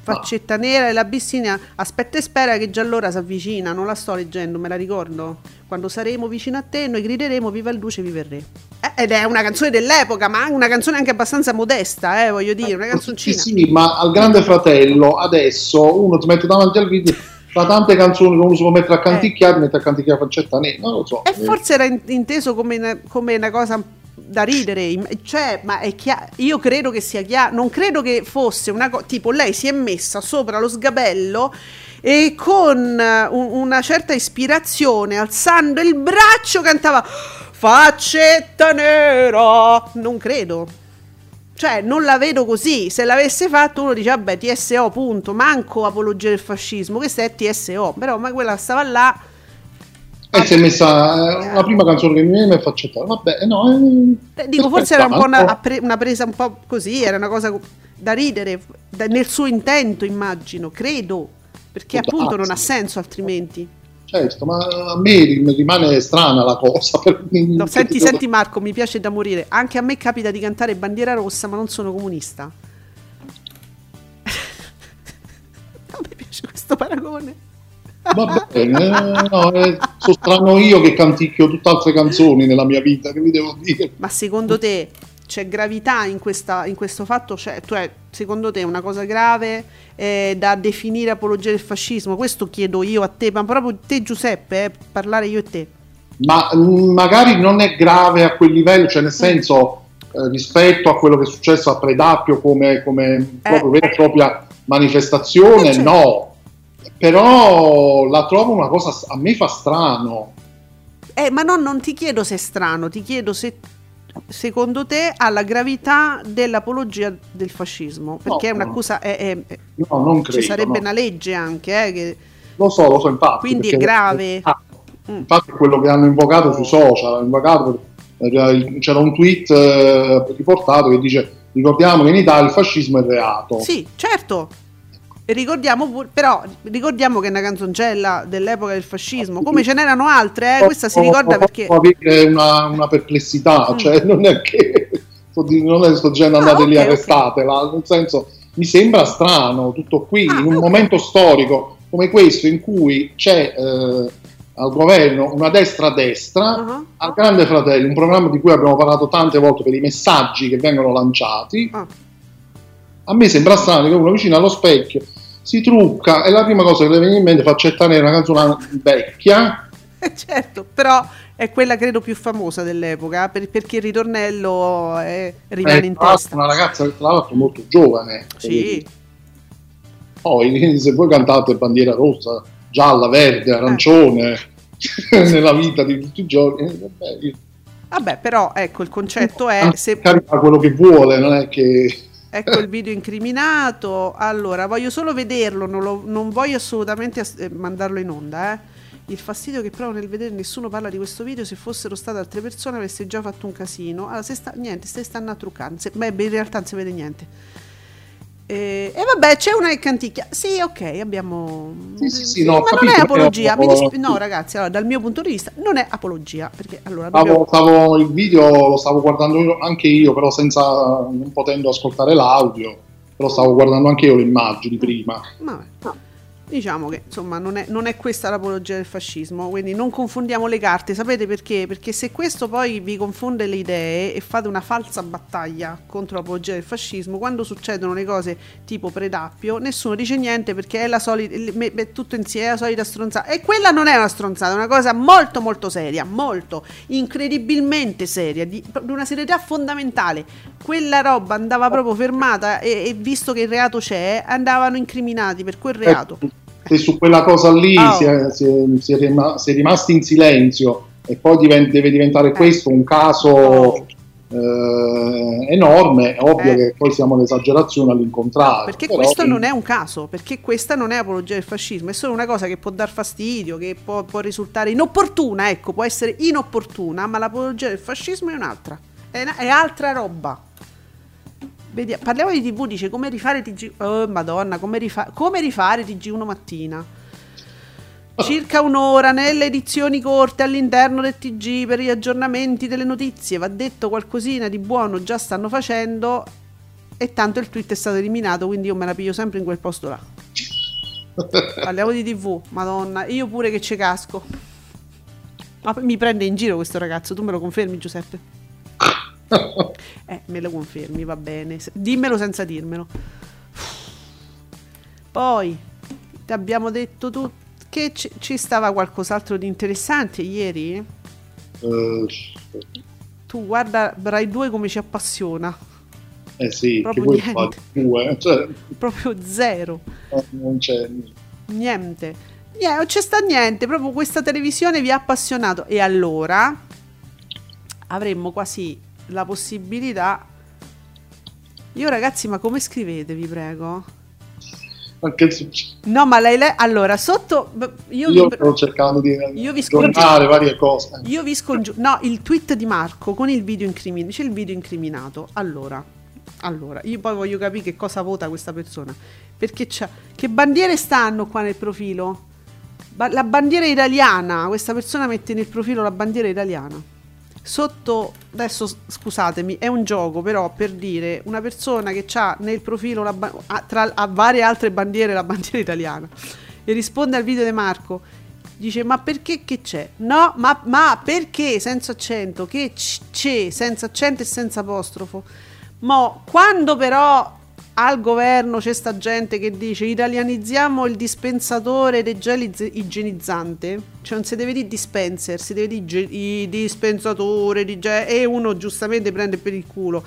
S1: Faccetta ah. nera e l'Abissinia aspetta e spera che già allora si avvicina non la sto leggendo me la ricordo. Quando saremo vicino a te noi grideremo viva il duce viva il re eh, ed è una canzone dell'epoca ma una canzone anche abbastanza modesta eh, voglio dire una canzoncina.
S2: Sì, sì ma al grande fratello adesso uno ti mette davanti al video tra tante canzoni che uno si può mettere a canticchiare, eh. mette a canticchiare faccetta nera, non lo so.
S1: E forse era inteso come una, come una cosa da ridere, cioè, ma è chiaro, io credo che sia chiaro, non credo che fosse una cosa, tipo lei si è messa sopra lo sgabello e con un, una certa ispirazione, alzando il braccio, cantava faccetta nera, non credo. Cioè, non la vedo così. Se l'avesse fatto, uno dice, vabbè, TSO, punto. Manco apologia del fascismo. Questa è TSO. Però, ma quella stava là.
S2: E si è messa eh, la prima canzone che mi viene e faccio vabbè no
S1: eh, dico forse era un po' una, una, presa un po' così era una cosa da ridere da, nel suo intento immagino credo perché appunto non ha senso altrimenti
S2: certo, ma a me rimane strana la cosa.
S1: no, senti, senti Marco, mi piace da morire. Anche a me capita di cantare bandiera rossa, ma non sono comunista. [laughs] a me piace questo paragone.
S2: Va bene, no, eh, sono strano io che canticchio tutt'altre canzoni nella mia vita, che vi devo dire.
S1: Ma secondo te c'è gravità in, questa, in questo fatto? Cioè, cioè, secondo te è una cosa grave eh, da definire apologia del fascismo? Questo chiedo io a te, ma proprio te Giuseppe, eh, parlare io e te.
S2: Ma mm, magari non è grave a quel livello, cioè nel mm. senso eh, rispetto a quello che è successo a Predappio come, come eh, proprio vera e propria manifestazione, certo. no. Però la trovo una cosa, a me fa strano.
S1: Eh, ma no, non ti chiedo se è strano, ti chiedo se secondo te ha la gravità dell'apologia del fascismo? Perché no, è un'accusa. È, è,
S2: no, non credo.
S1: Ci sarebbe
S2: no.
S1: una legge anche. Eh, che...
S2: Lo so, lo so, infatti.
S1: Quindi è grave.
S2: Ah, infatti, è quello che hanno invocato sui social. Invocato, eh, c'era un tweet eh, riportato che dice: Ricordiamo che in Italia il fascismo è reato.
S1: Sì, certo. Ricordiamo però ricordiamo che è una canzoncella dell'epoca del fascismo, come ce n'erano altre, eh? questa si ricorda perché...
S2: avere una, una perplessità, mm. cioè non è che non è sto genere andate ah, okay, lì arrestatela, okay. nel senso mi sembra strano tutto qui, ah, in un okay. momento storico come questo in cui c'è eh, al governo una destra a destra, uh-huh. al Grande Fratello, un programma di cui abbiamo parlato tante volte per i messaggi che vengono lanciati. Uh. A me sembra strano che uno vicino allo specchio si trucca e la prima cosa che le viene in mente fa accettare una canzone vecchia. [laughs]
S1: certo, però è quella credo più famosa dell'epoca per, perché il ritornello è, rimane eh, in testa.
S2: Una ragazza tra l'altro molto giovane.
S1: Sì.
S2: Poi [laughs] se voi cantate bandiera rossa, gialla, verde, arancione eh. [laughs] nella vita di tutti i giorni, eh,
S1: vabbè, Vabbè, però ecco il concetto è
S2: se carica quello che vuole, non è che
S1: Ecco il video incriminato. Allora, voglio solo vederlo, non, lo, non voglio assolutamente as- eh, mandarlo in onda. Eh. Il fastidio che provo nel vedere nessuno parla di questo video. Se fossero state altre persone avreste già fatto un casino. Allora, se sta, niente, se stanno a truccare. Beh, in realtà non si vede niente. E, e, vabbè, c'è una che canticchia. Sì, ok, abbiamo.
S2: Sì, sì, sì, no,
S1: ma
S2: capito,
S1: non è apologia. È disp- no, ragazzi, allora, dal mio punto di vista, non è apologia. Perché allora.
S2: Dobbiamo... Stavo, stavo, il video lo stavo guardando anche io, però senza non potendo ascoltare l'audio. Però stavo guardando anche io le immagini prima.
S1: Vabbè. No. Diciamo che insomma non è, non è, questa l'apologia del fascismo, quindi non confondiamo le carte, sapete perché? Perché se questo poi vi confonde le idee e fate una falsa battaglia contro l'apologia del fascismo, quando succedono le cose tipo Predappio, nessuno dice niente perché è la solita, è tutto insieme, è la solita stronzata. E quella non è una stronzata, è una cosa molto molto seria, molto, incredibilmente seria, di, di una serietà fondamentale. Quella roba andava proprio fermata e, e visto che il reato c'è, andavano incriminati per quel reato.
S2: Eh se su quella cosa lì oh. si, è, si, è, si, è rim- si, è, rimasti in silenzio e poi divent- deve diventare eh. questo un caso oh. eh, enorme, è ovvio eh. che poi siamo all'esagerazione all'incontrario.
S1: perché però, questo non è un caso, perché questa non è apologia del fascismo, è solo una cosa che può dar fastidio, che può, può risultare inopportuna, ecco, può essere inopportuna, ma l'apologia del fascismo è un'altra, è, una, è altra roba. Vedi, parliamo di TV, dice come rifare TG. Oh, madonna, come, rifa- come rifare TG1 mattina. Circa un'ora nelle edizioni corte all'interno del TG per gli aggiornamenti delle notizie. Va detto qualcosina di buono già stanno facendo. E tanto il tweet è stato eliminato, quindi io me la piglio sempre in quel posto là. [laughs] Parliamo di TV, madonna, io pure che ci casco. Ma mi prende in giro questo ragazzo, tu me lo confermi Giuseppe? Eh, me lo confermi, va bene. Dimmelo senza dirmelo. Poi, ti abbiamo detto tu che ci, ci stava qualcos'altro di interessante ieri? Uh, tu guarda Rai 2 come ci appassiona.
S2: Eh sì,
S1: proprio niente. Due, cioè... [laughs] Proprio zero.
S2: Eh, non c'è
S1: niente. Yeah, non c'è sta niente, proprio questa televisione vi ha appassionato e allora avremmo quasi la possibilità. Io ragazzi, ma come scrivete, vi prego? No, ma lei, lei allora sotto
S2: io, io vi, sto cercando di io vi scongiuro, varie cose.
S1: Io vi scongiuro. No, il tweet di Marco con il video incriminato. C'è il video incriminato. Allora, allora, io poi voglio capire che cosa vota questa persona. Perché c'è che bandiere stanno qua nel profilo? Ba- la bandiera italiana, questa persona mette nel profilo la bandiera italiana sotto adesso scusatemi è un gioco però per dire una persona che ha nel profilo la, tra a varie altre bandiere la bandiera italiana e risponde al video di Marco dice ma perché che c'è? No ma, ma perché senza accento? Che c'è senza accento e senza apostrofo? Ma quando però al governo c'è sta gente che dice italianizziamo il dispensatore del gel igienizzante, cioè non si deve dire dispenser, si deve dire dispensatore di gel e uno giustamente prende per il culo.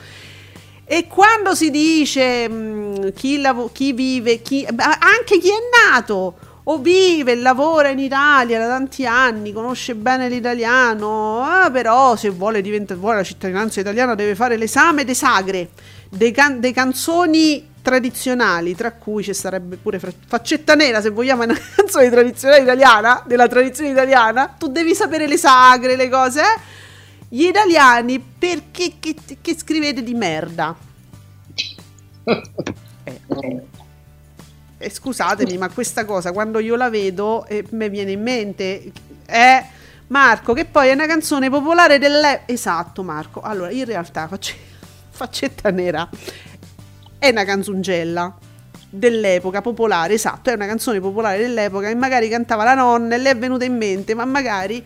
S1: E quando si dice mh, mm, chi, lav- chi vive, chi, anche chi è nato o vive e lavora in Italia da tanti anni, conosce bene l'italiano, ah, però se vuole, diventa, vuole la cittadinanza italiana deve fare l'esame de sagre dei, can- dei canzoni tradizionali, tra cui ci sarebbe pure Faccetta Nera, se vogliamo, è una [laughs] canzone tradizionale italiana, della tradizione italiana, tu devi sapere le sagre, le cose, eh? Gli italiani, perché che, che scrivete di merda? Eh. [laughs] Eh, scusatemi, ma questa cosa quando io la vedo eh, mi viene in mente è Marco, che poi è una canzone popolare delle... Esatto, Marco. Allora, in realtà faccio Faccetta Nera è una canzongella dell'epoca popolare, esatto, è una canzone popolare dell'epoca e magari cantava la nonna e le è venuta in mente, ma magari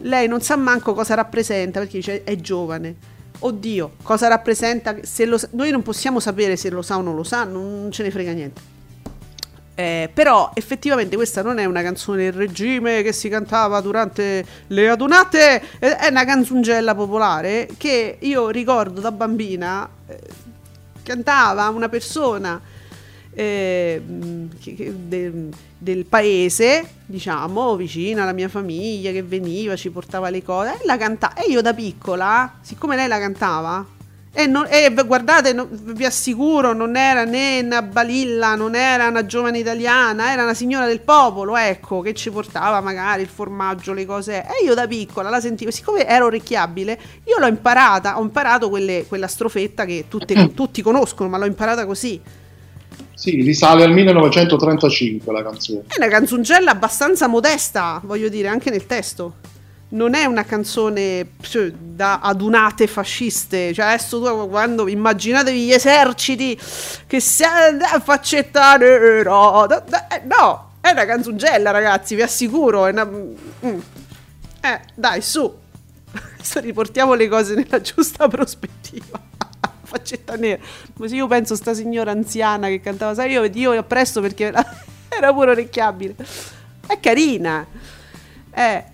S1: lei non sa manco cosa rappresenta perché dice è giovane. Oddio, cosa rappresenta? Se lo, noi non possiamo sapere se lo sa o non lo sa, non ce ne frega niente. Eh, però effettivamente questa non è una canzone del regime che si cantava durante le adunate, è una canzongella popolare che io ricordo da bambina, eh, cantava una persona eh, de, del paese, diciamo, vicina alla mia famiglia, che veniva, ci portava le cose, e la cantava. E io da piccola, siccome lei la cantava, e, non, e guardate, no, vi assicuro, non era né una balilla, non era una giovane italiana, era una signora del popolo, ecco, che ci portava magari il formaggio, le cose. E io da piccola la sentivo, siccome era orecchiabile, io l'ho imparata, ho imparato quelle, quella strofetta che tutte, tutti conoscono, ma l'ho imparata così.
S2: Sì, risale al 1935 la canzone.
S1: È una canzoncella abbastanza modesta, voglio dire, anche nel testo. Non è una canzone cioè, da adunate fasciste. Cioè, adesso tu quando immaginatevi gli eserciti che si a faccetta nera. Eh, no, è una canzongella, ragazzi, vi assicuro. È una... Mm. Eh, dai, su. [laughs] Riportiamo le cose nella giusta prospettiva. [laughs] faccetta nera. Così io penso sta signora anziana che cantava, sai, io, io appresso perché [laughs] era pure orecchiabile. È carina. Eh,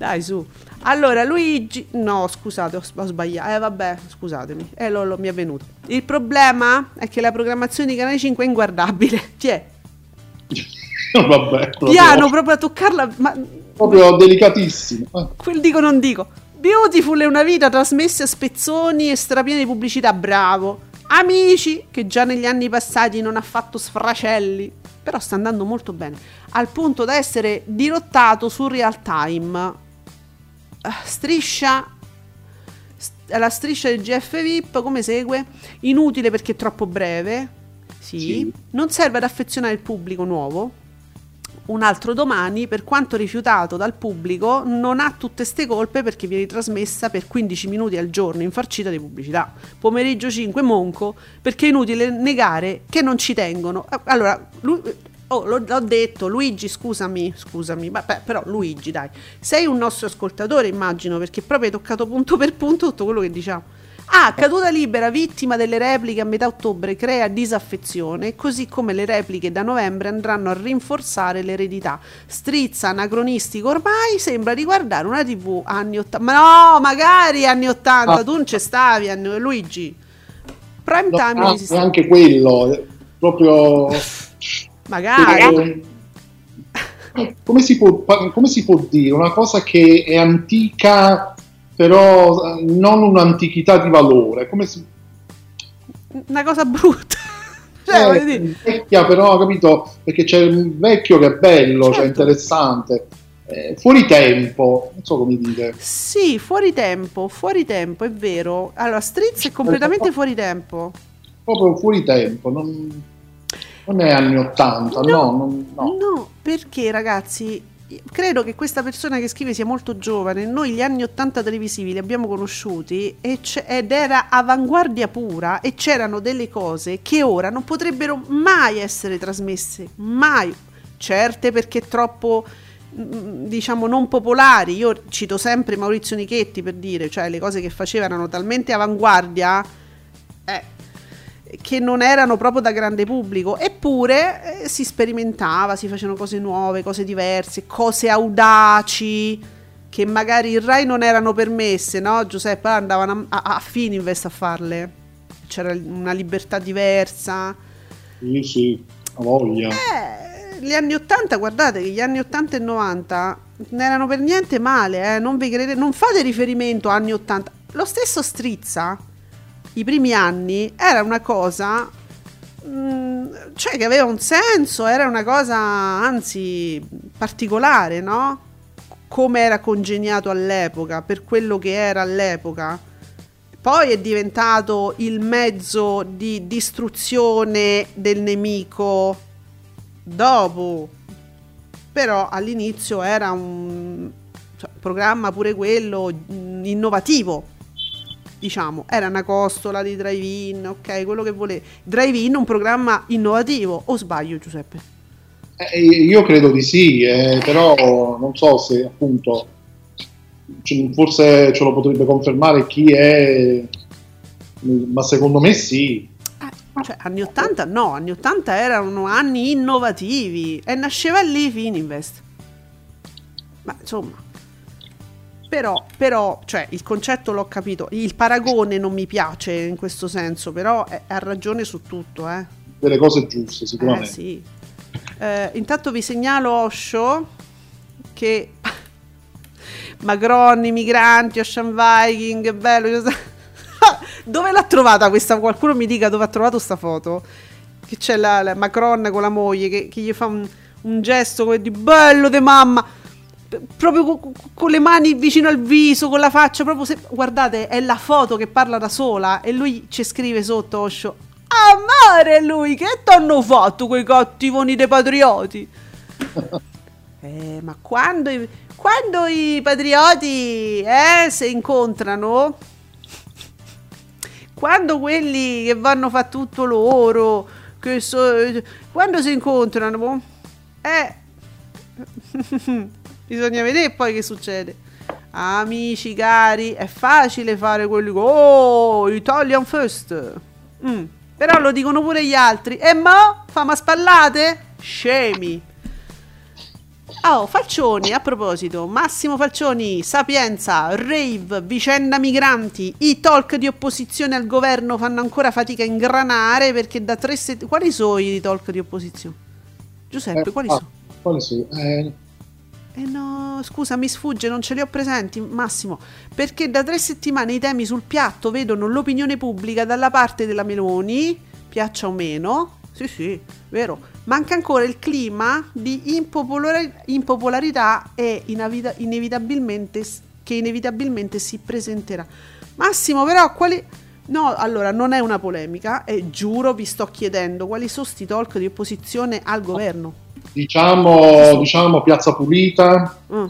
S1: dai, su. Allora, Luigi... No, scusate, ho, ho sbagliato. Eh, vabbè, scusatemi. Eh, lo, lo, mi è venuto. Il problema è che la programmazione di Canale 5 è inguardabile. [laughs] Ti è? [laughs]
S2: vabbè.
S1: Piano, proprio a toccarla... Ma...
S2: Proprio delicatissimo.
S1: Eh. Quel dico non dico. Beautiful è una vita trasmessa a spezzoni e strapiena di pubblicità, bravo. Amici, che già negli anni passati non ha fatto sfracelli, però sta andando molto bene, al punto da essere dirottato su real time. Striscia la striscia del GF VIP come segue: inutile perché è troppo breve. Sì. sì. Non serve ad affezionare il pubblico nuovo un altro domani, per quanto rifiutato dal pubblico, non ha tutte ste colpe perché viene trasmessa per 15 minuti al giorno infarcita di pubblicità. Pomeriggio 5 Monco, perché è inutile negare che non ci tengono. Allora, lui, oh, l'ho, detto, Luigi, scusami, scusami, vabbè, però Luigi, dai, sei un nostro ascoltatore, immagino, perché proprio hai toccato punto per punto tutto quello che diciamo. Ah, caduta libera, vittima delle repliche a metà ottobre, crea disaffezione, così come le repliche da novembre andranno a rinforzare l'eredità. Strizza anacronistico ormai, sembra riguardare una tv anni 80. Ma no, magari anni 80, ah. tu non ci stavi, anni... Luigi.
S2: Prime no, time ah, anche quello, proprio... [laughs]
S1: magari.
S2: Eh, come si, può, come si può dire? Una cosa che è antica però eh, non un'antichità di valore, come si...
S1: Una cosa brutta. [laughs]
S2: cioè, eh, vecchia però, capito? Perché c'è il vecchio che è bello, certo. cioè interessante. Eh, fuori tempo, non so come dire.
S1: Sì, fuori tempo, fuori tempo, è vero. Allora, Strizz è completamente fuori tempo.
S2: Proprio fuori tempo, non, non è anni 80, no, no, non, no.
S1: no perché ragazzi, credo che questa persona che scrive sia molto giovane. Noi gli anni 80 televisivi li abbiamo conosciuti ed era avanguardia pura e c'erano delle cose che ora non potrebbero mai essere trasmesse, mai. Certe perché troppo mm, diciamo non popolari. Io cito sempre Maurizio Nichetti per dire, cioè le cose che faceva erano talmente avanguardia eh, che non erano proprio da grande pubblico, eppure eh, si sperimentava, si facevano cose nuove, cose diverse, cose audaci che magari il Rai non erano permesse, no? Giuseppe andavano a, a, a Fininvest a farle, c'era una libertà diversa.
S2: Sì, sì, a voglia.
S1: Eh, gli anni 80, guardate gli anni 80 e 90 non erano per niente male, eh? non, vi credete, non fate riferimento a anni 80. Lo stesso Strizza i primi anni era una cosa mm, cioè che aveva un senso, era una cosa anzi particolare, no? Come era congegnato all'epoca, per quello che era all'epoca. Poi è diventato il mezzo di distruzione del nemico dopo. Però all'inizio era un cioè, programma pure quello mm, innovativo diciamo, era una costola di drive-in, ok, quello che volevi. Drive-in un programma innovativo, o sbaglio Giuseppe?
S2: Eh, io credo di sì, eh, però non so se appunto, forse ce lo potrebbe confermare chi è, ma secondo me sì.
S1: Eh, cioè, anni 80 no, anni 80 erano anni innovativi e nasceva lì Fininvest. Ma insomma, però, però, cioè, il concetto l'ho capito. Il paragone non mi piace in questo senso, però ha ragione su tutto. Eh.
S2: Delle cose giuste, sicuramente.
S1: Eh, sì. eh, intanto vi segnalo Osho che [laughs] Macron, i migranti, Ocean Viking, bello. [laughs] dove l'ha trovata questa? Qualcuno mi dica dove ha trovato questa foto? Che c'è la, la Macron con la moglie che, che gli fa un, un gesto come di bello de mamma proprio con, le mani vicino al viso, con la faccia, proprio se, guardate, è la foto che parla da sola e lui ci scrive sotto Osho. Amare lui, che t'hanno fatto quei cattivoni dei patrioti? [laughs] Eh, ma quando i, quando i patrioti eh, si incontrano, quando quelli che vanno a fare tutto loro, che so, quando si incontrano, eh, [laughs] bisogna vedere poi che succede. Amici cari, è facile fare quelli che, oh, Italian first. Mm. Però lo dicono pure gli altri. E mo? Fama spallate? Scemi. Oh, Falcioni, a proposito, Massimo Falcioni, Sapienza, Rave, Vicenda Migranti, i talk di opposizione al governo fanno ancora fatica a ingranare perché da tre settimane... Quali sono i talk di opposizione? Giuseppe, eh, quali ah, sono?
S2: Quali sono? Eh...
S1: eh no, scusa, mi sfugge, non ce li ho presenti, Massimo, perché da tre settimane i temi sul piatto vedono l'opinione pubblica dalla parte della Meloni, piaccia o meno, sì sì, vero, manca ancora il clima di impopolar- impopolarità e inavita- inevitabilmente, che inevitabilmente si presenterà. Massimo, però, quali... No, allora, non è una polemica, e giuro, vi sto chiedendo quali sono sti talk di opposizione al governo.
S2: Diciamo, diciamo Piazza Pulita, mm.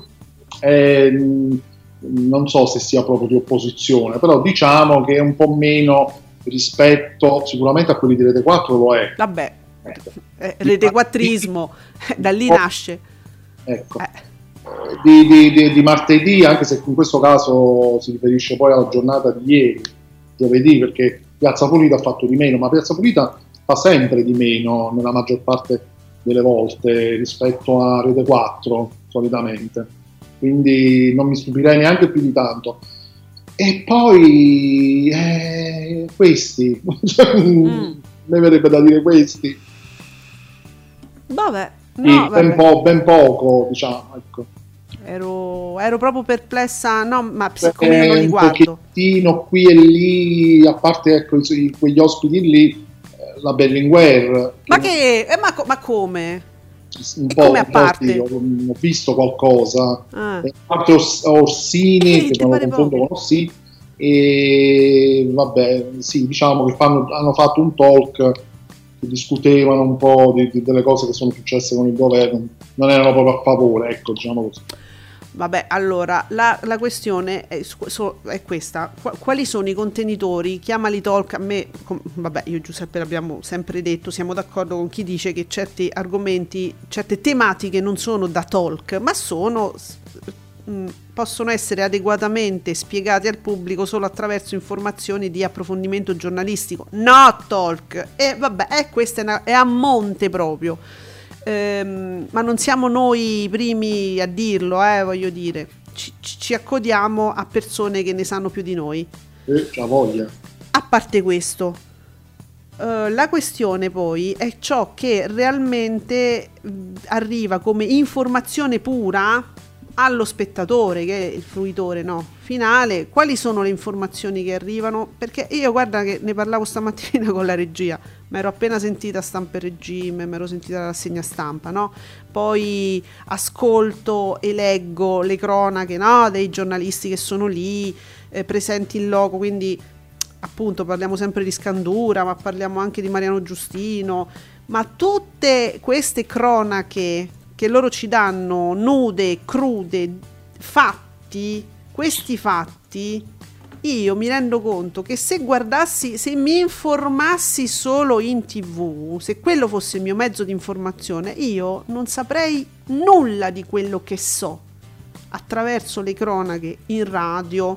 S2: eh, non so se sia proprio di opposizione, però diciamo che è un po' meno rispetto sicuramente a quelli di Rete 4 lo è.
S1: Vabbè, eh, rete quattrismo, da lì nasce.
S2: Ecco. Eh. Di, di, di, di, martedì, anche se in questo caso si riferisce poi alla giornata di ieri, giovedì, perché Piazza Pulita ha fatto di meno, ma Piazza Pulita fa sempre di meno nella maggior parte delle volte rispetto a Rete 4 solitamente. Quindi non mi stupirei neanche più di tanto. E poi eh, questi, mm. [laughs] ne verrebbe da dire questi.
S1: Vabbè,
S2: no, sì, ben, po- ben, poco, diciamo. Ecco.
S1: Ero, ero, proprio perplessa, no, ma siccome non li guardo.
S2: Un pochettino qui e lì, a parte ecco, quegli ospiti lì, la Berlinguer.
S1: Ma che, eh, ma, ma come?
S2: un po', come a parte? Ho, ho, visto qualcosa ah. a parte Ors- Orsini eh, che non lo confondo con Orsini e vabbè sì diciamo che fanno, hanno fatto un talk che discutevano un po' di, di, delle cose che sono successe con il governo non erano proprio a favore ecco diciamo così
S1: Vabbè, allora la, la questione è, so, è questa: quali sono i contenitori? Chiamali talk. A me, com, vabbè, io e Giuseppe l'abbiamo sempre detto, siamo d'accordo con chi dice che certi argomenti, certe tematiche non sono da talk, ma sono possono essere adeguatamente spiegati al pubblico solo attraverso informazioni di approfondimento giornalistico, no talk. E vabbè, eh, questa è, una, è a monte proprio ehm, ma non siamo noi i primi a dirlo, eh, voglio dire, ci, ci, accodiamo a persone che ne sanno più di noi.
S2: Eh, la voglia.
S1: A parte questo, uh, la questione poi è ciò che realmente arriva come informazione pura allo spettatore, che è il fruitore no? finale, quali sono le informazioni che arrivano? Perché io guarda che ne parlavo stamattina [laughs] con la regia, mi ero appena sentita stampa e regime, mi ero sentita la rassegna stampa, no? Poi ascolto e leggo le cronache no? dei giornalisti che sono lì, eh, presenti in loco, quindi appunto parliamo sempre di Scandura, ma parliamo anche di Mariano Giustino, ma tutte queste cronache che loro ci danno nude, crude, fatti, questi fatti, io mi rendo conto che se guardassi, se mi informassi solo in tv, se quello fosse il mio mezzo di informazione, io non saprei nulla di quello che so attraverso le cronache in radio,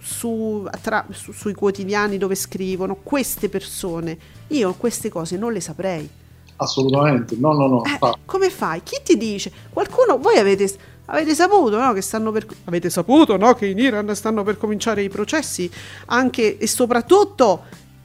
S1: su, attra- su, sui quotidiani dove scrivono queste persone. Io queste cose non le saprei.
S2: Assolutamente, no, no, no.
S1: Eh, come fai? Chi ti dice? Qualcuno, voi avete, avete saputo, no, che stanno per... Avete saputo, no, che in Iran stanno per cominciare i processi? Anche e soprattutto,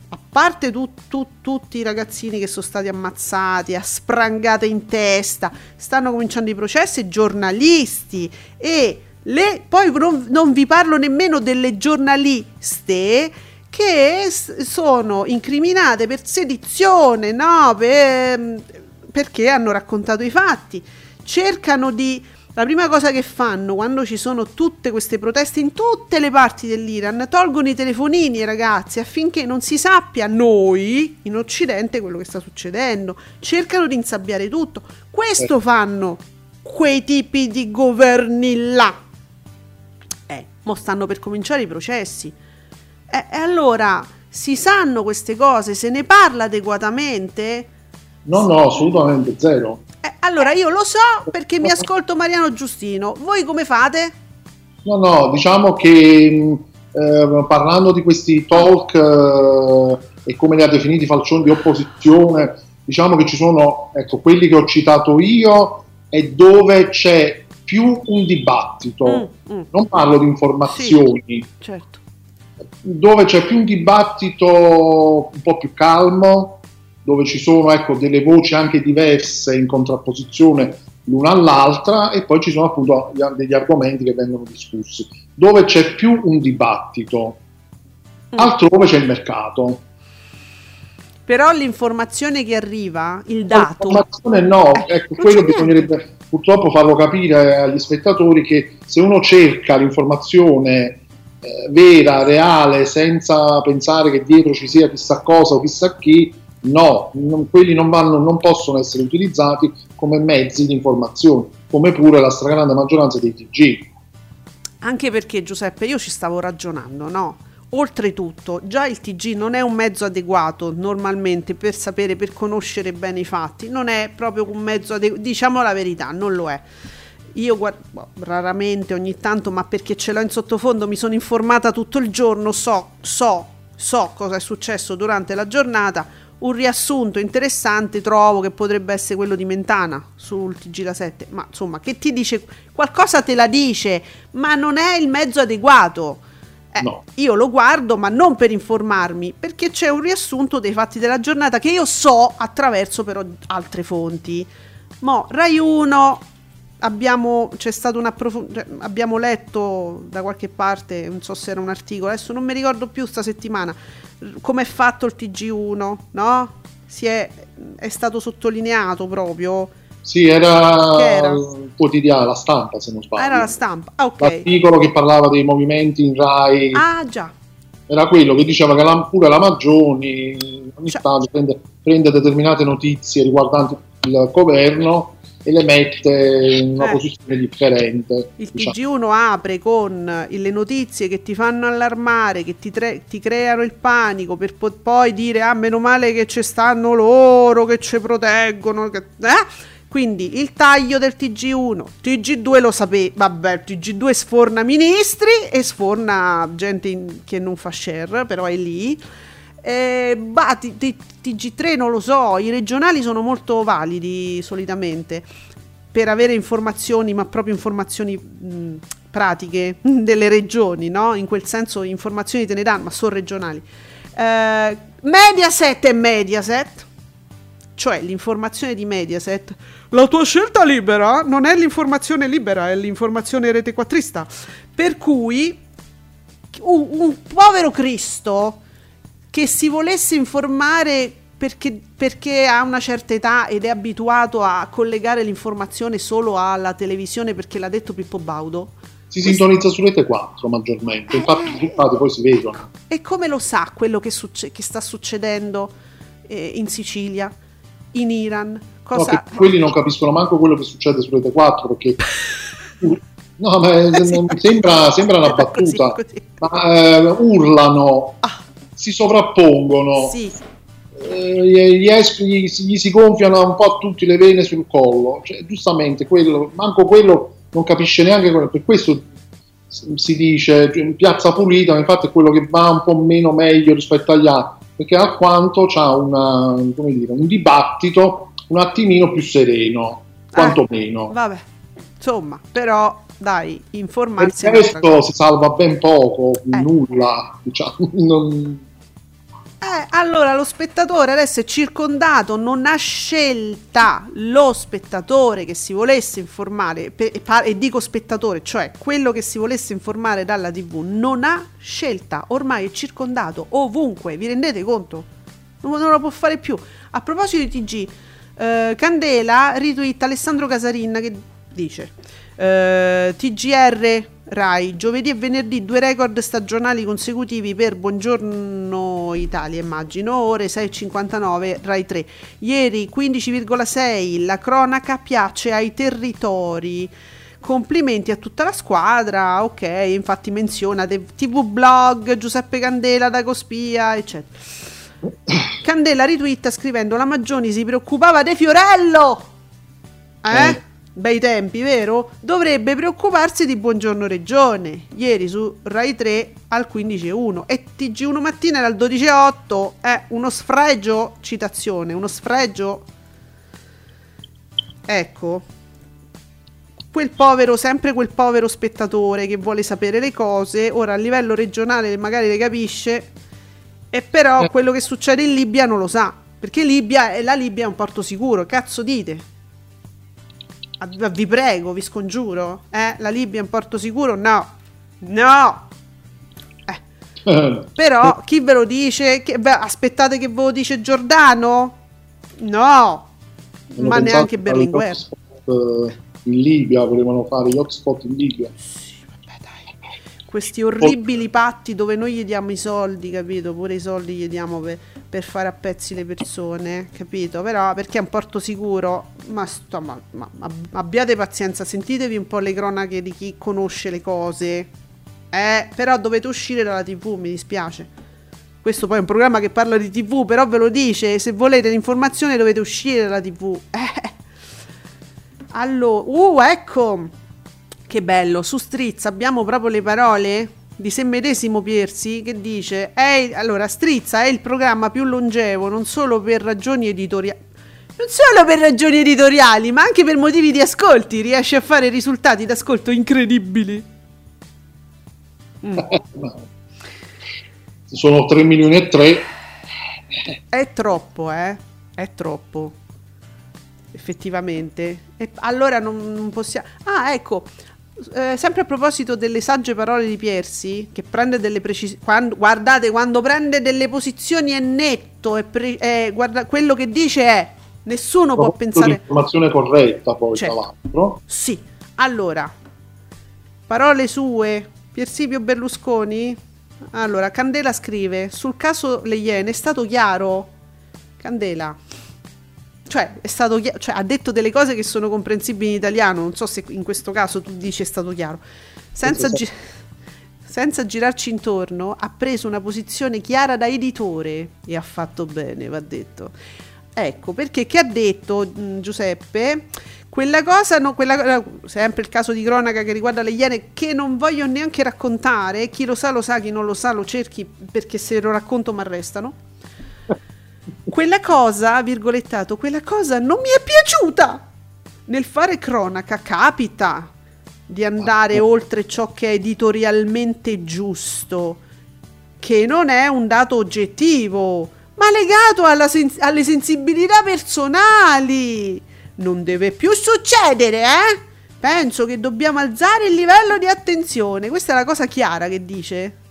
S1: a parte tu, tu, tutti i ragazzini che sono stati ammazzati, a sprangate in testa, stanno cominciando i processi, giornalisti e le... Poi non, non vi parlo nemmeno delle giornaliste che sono incriminate per sedizione, no? Per, perché hanno raccontato i fatti. Cercano di... La prima cosa che fanno quando ci sono tutte queste proteste in tutte le parti dell'Iran, tolgono i telefonini ai ragazzi affinché non si sappia noi in Occidente quello che sta succedendo. Cercano di insabbiare tutto. Questo fanno quei tipi di governi là. Eh, mo stanno per cominciare i processi. Eh, e allora si sanno queste cose, se ne parla adeguatamente?
S2: No, no, assolutamente zero.
S1: Eh, allora io lo so perché mi ascolto Mariano Giustino. Voi come fate?
S2: No, no, diciamo che eh, parlando di questi talk eh, e come li ha definiti Falcioni di opposizione, diciamo che ci sono ecco, quelli che ho citato io e dove c'è più un dibattito, mm, mm. non parlo di informazioni, sì,
S1: certo.
S2: Dove c'è più un dibattito un po' più calmo, dove ci sono ecco, delle voci anche diverse in contrapposizione l'una all'altra e poi ci sono appunto degli argomenti che vengono discussi. Dove c'è più un dibattito, mm. altrove c'è il mercato.
S1: Però l'informazione che arriva, il dato...
S2: L'informazione no, eh, ecco, quello bisognerebbe purtroppo farlo capire agli spettatori che se uno cerca l'informazione eh, vera, reale, senza pensare che dietro ci sia chissà cosa o chissà chi, no, non, quelli non, vanno, non possono essere utilizzati come mezzi di informazione, come pure la stragrande maggioranza dei TG.
S1: Anche perché Giuseppe, io ci stavo ragionando, no? Oltretutto, già il TG non è un mezzo adeguato normalmente per sapere, per conoscere bene i fatti, non è proprio un mezzo adeguato, diciamo la verità, non lo è. Io guardo, raramente, ogni tanto, ma perché ce l'ho in sottofondo, mi sono informata tutto il giorno, so, so, so cosa è successo durante la giornata, un riassunto interessante trovo che potrebbe essere quello di Mentana sul TG la 7, ma insomma che ti dice qualcosa te la dice, ma non è il mezzo adeguato. Eh, no. Io lo guardo, ma non per informarmi, perché c'è un riassunto dei fatti della giornata che io so attraverso però altre fonti. Mo Rai 1 abbiamo, c'è stato un approfondimento, cioè, abbiamo letto da qualche parte, non so se era un articolo, adesso non mi ricordo più sta settimana, come è fatto il TG1, no? Si è, è stato sottolineato proprio.
S2: Sì, era, era? il quotidiano, la stampa se non sbaglio.
S1: Era la stampa, ah, ok.
S2: L'articolo che parlava dei movimenti in Rai.
S1: Ah, già.
S2: Era quello che diceva che la, pure la Maggioni ogni cioè, tanto prende, prende determinate notizie riguardanti il governo e le mette in una eh. posizione differente.
S1: Il diciamo. TG1 apre con le notizie che ti fanno allarmare, che ti, tre- ti creano il panico per po- poi dire ah meno male che ci stanno loro, che ci proteggono. Che... Eh? Quindi il taglio del TG1, TG2 lo sapete, vabbè, TG2 sforna ministri e sforna gente in- che non fa share, però è lì. Eh, bah, t- t- TG3 non lo so, i regionali sono molto validi solitamente per avere informazioni, ma proprio informazioni mh, pratiche [laughs] delle regioni, no? In quel senso informazioni te ne danno, ma sono regionali. Eh, Mediaset è Mediaset, cioè l'informazione di Mediaset. La tua scelta libera non è l'informazione libera, è l'informazione rete quattrista. Per cui un, un povero Cristo che si volesse informare perché, perché, ha una certa età ed è abituato a collegare l'informazione solo alla televisione perché l'ha detto Pippo Baudo.
S2: Si sintonizza su Rete 4 maggiormente, infatti i risultati poi si vedono.
S1: E come lo sa quello che, succe- che sta succedendo eh, in Sicilia, in Iran?
S2: Cosa... No, quelli non capiscono manco quello che succede su Rete 4 perché... [laughs] No, ma eh, sembra, sembra, una battuta, così, così. ma eh, urlano. Ah si sovrappongono.
S1: Sì.
S2: Eh, gli, gli, gli, si gonfiano un po' tutte le vene sul collo. Cioè, giustamente, quello, manco quello non capisce neanche quello. Per questo si dice cioè, piazza pulita, infatti è quello che va un po' meno meglio rispetto agli altri, perché alquanto c'è un dibattito un attimino più sereno, quantomeno.
S1: Eh, vabbè, insomma, però dai, informarsi.
S2: questo si salva ben poco, eh. nulla, diciamo, [laughs] non...
S1: Eh, allora lo spettatore adesso è circondato, non ha scelta lo spettatore che si volesse informare, e, e dico spettatore, cioè quello che si volesse informare dalla TV, non ha scelta, ormai è circondato ovunque, vi rendete conto? Non, non lo può fare più. A proposito di TG, eh, Candela retweet Alessandro Casarin che dice eh, TGR Rai, giovedì e venerdì due record stagionali consecutivi per Buongiorno Italia, immagino, ore 6.59, Rai 3. Ieri 15,6, la cronaca piace ai territori. Complimenti a tutta la squadra, ok, infatti menziona TV Blog, Giuseppe Candela, Dago Spia, eccetera. Candela ritwitta scrivendo la Maggioni si preoccupava di Fiorello. Eh? eh? Bei tempi, vero? Dovrebbe preoccuparsi di Buongiorno Regione. Ieri su Rai 3 al 15.1 e TG1 mattina era al 12.8. È uno sfregio, citazione, uno sfregio. Ecco. Quel povero, sempre quel povero spettatore che vuole sapere le cose, ora a livello regionale magari le capisce, e però eh. quello che succede in Libia non lo sa. Perché Libia, la Libia è un porto sicuro, cazzo dite? Vi prego, vi scongiuro. Eh, la Libia è un porto sicuro? No. No. Eh. Però chi ve lo dice? Che, beh, aspettate che ve lo dice Giordano? No. Ma neanche Berlinguer.
S2: Eh, in Libia, volevano fare gli hotspot in Libia
S1: questi orribili patti dove noi gli diamo i soldi, capito? Pure i soldi gli diamo per, per fare a pezzi le persone, capito? Però perché è un porto sicuro, ma, sto, ma, ma, ma abbiate pazienza, sentitevi un po' le cronache di chi conosce le cose. Eh, però dovete uscire dalla TV, mi dispiace. Questo poi è un programma che parla di TV, però ve lo dice, se volete l'informazione dovete uscire dalla TV. [laughs] Eh. Allora, uh, ecco che bello, su Strizza abbiamo proprio le parole di se medesimo Piersi che dice è, allora Strizza è il programma più longevo non solo per ragioni editoriali non solo per ragioni editoriali ma anche per motivi di ascolti. Riesce a fare risultati d'ascolto incredibili.
S2: Mm. sono 3 milioni e 3
S1: è troppo eh. È troppo. Effettivamente. E allora non, non possiamo ah ecco eh, sempre a proposito delle sagge parole di Piersi, che prende delle precisioni. Guardate, quando prende delle posizioni è netto, è pre- è, guarda, quello che dice è nessuno può pensare.
S2: L'informazione corretta, poi
S1: certo.
S2: tra l'altro.
S1: Sì, allora, parole sue, Piersipio Berlusconi. Allora, Candela scrive: sul caso Le Iene è stato chiaro. Candela, cioè, stato cioè, ha detto delle cose che sono comprensibili in italiano. Non so se in questo caso tu dici è stato chiaro. Senza, gi- senza girarci intorno, ha preso una posizione chiara da editore e ha fatto bene, va detto. Ecco, perché che ha detto mh, mm, Giuseppe? Quella cosa, no, quella, sempre il caso di cronaca che riguarda le Iene, che non voglio neanche raccontare, chi lo sa lo sa, chi non lo sa lo cerchi perché se lo racconto mi arrestano quella cosa, virgolettato, quella cosa non mi è piaciuta. Nel fare cronaca capita di andare oltre ciò che è editorialmente giusto, che non è un dato oggettivo, ma legato sen- alle sensibilità personali. Non deve più succedere, eh? Penso che dobbiamo alzare il livello di attenzione. Questa è la cosa chiara che dice.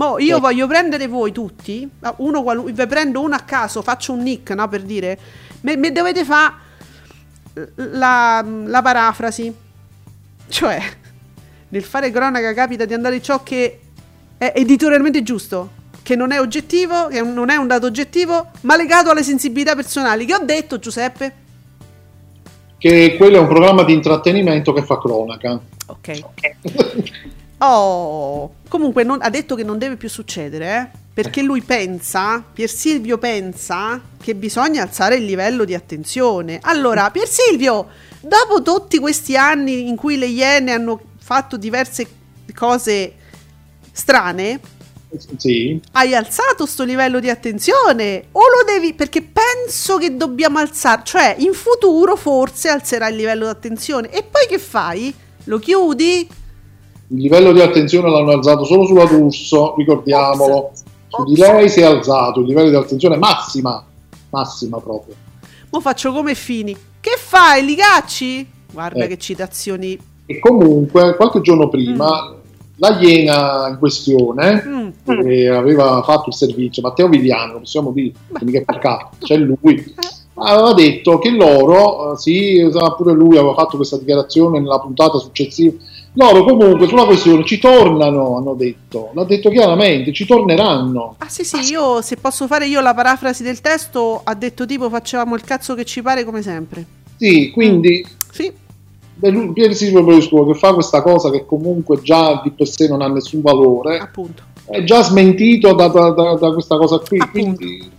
S1: Mo io eh. voglio prendere voi tutti, uno qualu- vi prendo uno a caso, faccio un nick, no, per dire, mi dovete fare la, la parafrasi. Cioè, nel fare cronaca capita di andare ciò che è editorialmente giusto, che non è oggettivo, che non è un dato oggettivo, ma legato alle sensibilità personali. Che ho detto, Giuseppe?
S2: Che quello è un programma di intrattenimento che fa cronaca.
S1: Ok. Oh, comunque non, ha detto che non deve più succedere, eh? perché lui pensa, Pier Silvio pensa che bisogna alzare il livello di attenzione. Allora, Pier Silvio, dopo tutti questi anni in cui le Iene hanno fatto diverse cose strane,
S2: sì.
S1: hai alzato sto livello di attenzione o lo devi perché penso che dobbiamo alzare, cioè in futuro forse alzerai il livello di attenzione e poi che fai? Lo chiudi?
S2: Il livello di attenzione l'hanno alzato solo sulla D'Urso, ricordiamolo. Su di lei si è alzato il livello di attenzione massima, massima proprio.
S1: Mo faccio come Fini. Che fai, Ligacci? Guarda eh. che citazioni.
S2: E comunque, qualche giorno prima, mm. la Iena in questione, mm. che aveva fatto il servizio, Matteo Viviano, possiamo dire, mica per caso, c'è lui, aveva detto che loro, eh, sì, pure lui aveva fatto questa dichiarazione nella puntata successiva, loro comunque sulla questione ci tornano, hanno detto, l'ha detto chiaramente, ci torneranno.
S1: Ah sì sì, io se posso fare io la parafrasi del testo, ha detto tipo facevamo il cazzo che ci pare come sempre.
S2: Sì, quindi... Mm. Sì. Pier Silvio Berlusconi che fa questa cosa che comunque già di per sé non ha nessun valore,
S1: appunto.
S2: è già smentito da, da, da, da questa cosa qui. Appunto. Quindi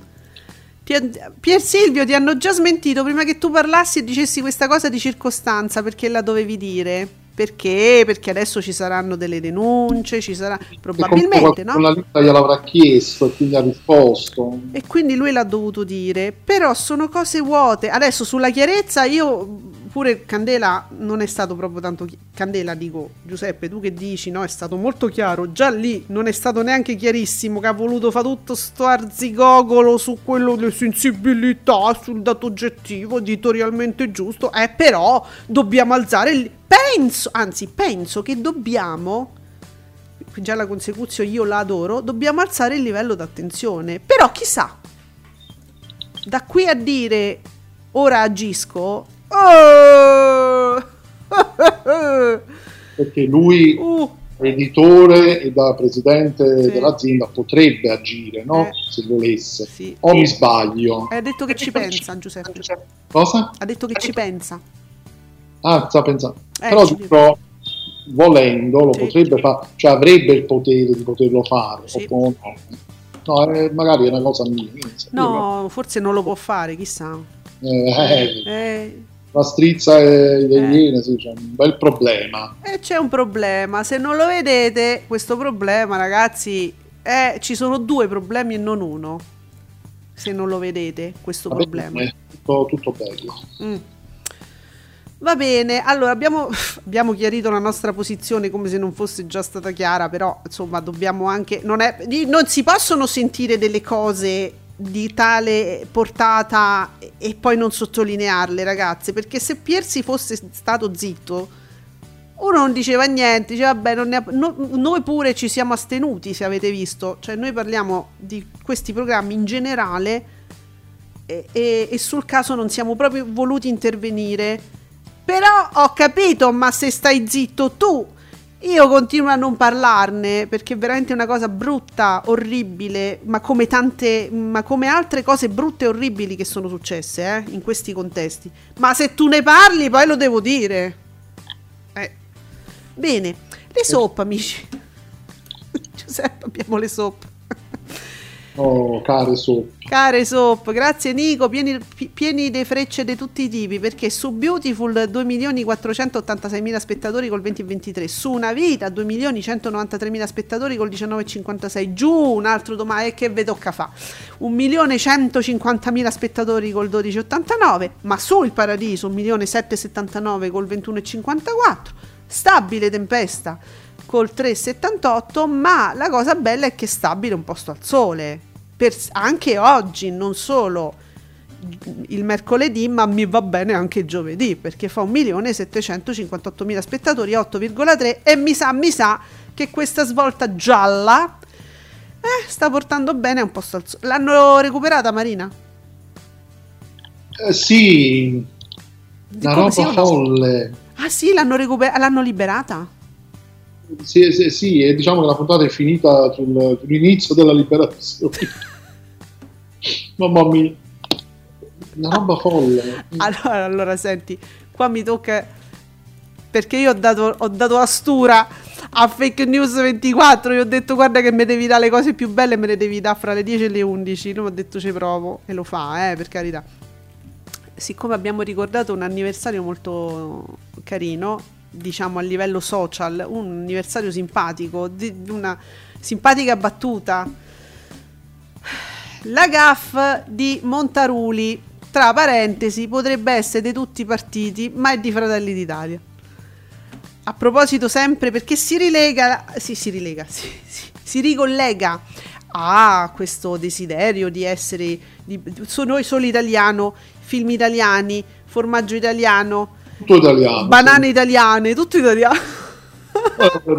S1: Pier Silvio ti hanno già smentito prima che tu parlassi e dicessi questa cosa di circostanza perché la dovevi dire. Perché? Perché adesso ci saranno delle denunce, ci sarà probabilmente, no?
S2: La lista gliel'avrà chiesto e quindi ha risposto.
S1: E quindi lui l'ha dovuto dire. Però sono cose vuote. Adesso sulla chiarezza io pure Candela non è stato proprio tanto chi- Candela dico Giuseppe tu che dici no è stato molto chiaro. Già lì non è stato neanche chiarissimo che ha voluto fare tutto sto arzigogolo su quello delle sensibilità sul dato oggettivo editorialmente giusto. Eh però dobbiamo alzare il penso anzi penso che dobbiamo già la consecuzione io la adoro dobbiamo alzare il livello d'attenzione. Però chissà da qui a dire ora agisco Oh!
S2: Perché lui, uh. editore e da presidente sì. dell'azienda, potrebbe agire, no? Eh. Se volesse. Sì. O mi sbaglio.
S1: Ha detto che ci pensa, Giuseppe.
S2: Cosa?
S1: Ha detto che ci pensa.
S2: Ah, sta pensando. Eh, Però dico, volendo lo sì. potrebbe fare, cioè avrebbe il potere di poterlo fare. Sì. no. No, eh, magari è una cosa mia.
S1: No, forse non lo può fare, chissà.
S2: Eh, eh. Eh la strizza e le eh. iene, sì, c'è un bel problema.
S1: E c'è un problema, se non lo vedete, questo problema, ragazzi, è, ci sono due problemi e non uno. Se non lo vedete, questo Va problema.
S2: Bene, tutto, tutto bello. Mm.
S1: Va bene, allora abbiamo, [laughs] abbiamo, chiarito la nostra posizione come se non fosse già stata chiara, però insomma dobbiamo anche... Non, è, non si possono sentire delle cose di tale portata e poi non sottolinearle, ragazze, perché se Piersi fosse stato zitto, uno non diceva niente, diceva vabbè, ha, no, noi pure ci siamo astenuti, se avete visto, cioè noi parliamo di questi programmi in generale e, e, e sul caso non siamo proprio voluti intervenire. Però ho capito, ma se stai zitto tu io continuo a non parlarne perché è veramente una cosa brutta, orribile, ma come tante, ma come altre cose brutte e orribili che sono successe eh, in questi contesti. Ma se tu ne parli, poi lo devo dire. Eh. Bene, le soap, amici. [laughs] Giuseppe, abbiamo le soap.
S2: Oh, care soap.
S1: Care soap, grazie Nico, pieni, pieni di frecce di tutti i tipi, perché su Beautiful 2.486.000 spettatori col 2023, su Una Vita 2.193.000 spettatori col 19,56, giù un altro domani, e che ve tocca fa? 1.150.000 spettatori col 12,89, ma su Il Paradiso 1.779 col 21,54, stabile Tempesta col 3,78, ma la cosa bella è che è stabile un posto al sole, per, anche oggi, non solo il mercoledì, ma mi va bene anche il giovedì, perché fa 1.758.000 spettatori, 8,3 e mi sa, mi sa che questa svolta gialla eh, sta portando bene un posto al sole. L'hanno recuperata Marina?
S2: Eh, sì, una roba folle.
S1: Ah sì, l'hanno, recuper- l'hanno liberata?
S2: Sì, sì, sì, e diciamo che la puntata è finita sul, sull'inizio della liberazione. [laughs] Mamma mia, una roba folle.
S1: Allora, allora, senti, qua mi tocca perché io ho dato, ho dato astura a Fake News 24. Io ho detto guarda che mi devi dare le cose più belle, me le devi dare fra le 10 e le 11. Lui mi ha detto ci provo e lo fa, eh, per carità. Siccome abbiamo ricordato un anniversario molto carino, diciamo a livello social, un anniversario simpatico, di una simpatica battuta. La gaff di Montaruli, tra parentesi, potrebbe essere di tutti i partiti, ma è di Fratelli d'Italia. A proposito sempre perché si rilega, sì, si rilega, [laughs] sì, sì, si ricollega a questo desiderio di essere, di, noi solo italiano, film italiani, formaggio italiano,
S2: tutto italiano.
S1: Banane sì. italiane, tutto italiano.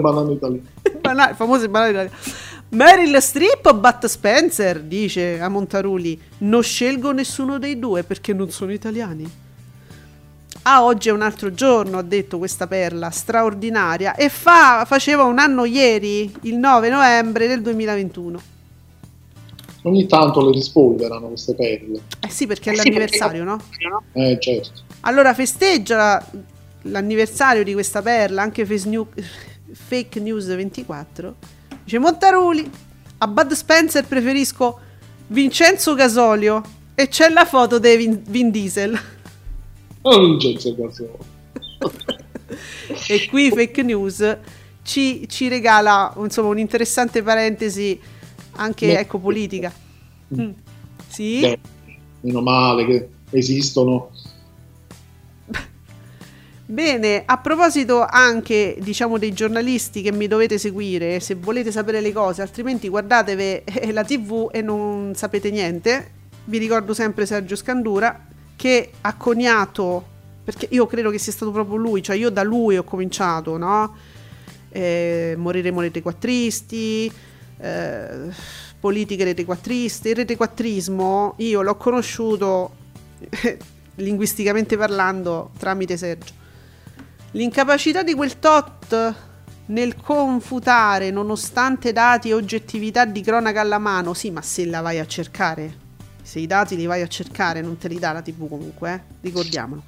S2: banane italiane. [laughs]
S1: Banane, famose banane italiane. Meryl Streep o Bat Spencer? Dice a Montaruli. Non scelgo nessuno dei due perché non sono italiani. Ah, oggi è un altro giorno, ha detto questa perla straordinaria. E fa, faceva un anno ieri, il 9 novembre del 2021.
S2: Ogni tanto le rispolverano queste perle.
S1: Eh sì, perché è l'anniversario, no?
S2: Eh, certo.
S1: Allora festeggia l'anniversario di questa perla, anche Fake News 24 Dice Montaruli, a Bud Spencer preferisco Vincenzo Gasolio e c'è la foto di Vin, Vin Diesel. [laughs]
S2: Oh, Vincenzo Gasolio. [laughs]
S1: e qui Fake News ci, ci regala insomma un'interessante parentesi anche Beh, ecco politica. Mm. Sì? Beh,
S2: meno male che esistono
S1: Bene, a proposito anche diciamo dei giornalisti che mi dovete seguire, se volete sapere le cose, altrimenti guardatevi eh, la TV e non sapete niente. Vi ricordo sempre Sergio Scandura che ha coniato, perché io credo che sia stato proprio lui, cioè io da lui ho cominciato, no? Eh, moriremo rete quattristi, eh, politiche rete quattriste, il rete quattrismo io l'ho conosciuto [laughs] linguisticamente parlando tramite Sergio L'incapacità di quel tot nel confutare, nonostante dati e oggettività di cronaca alla mano, sì, ma se la vai a cercare, se i dati li vai a cercare, non te li dà la TV comunque, eh? ricordiamolo.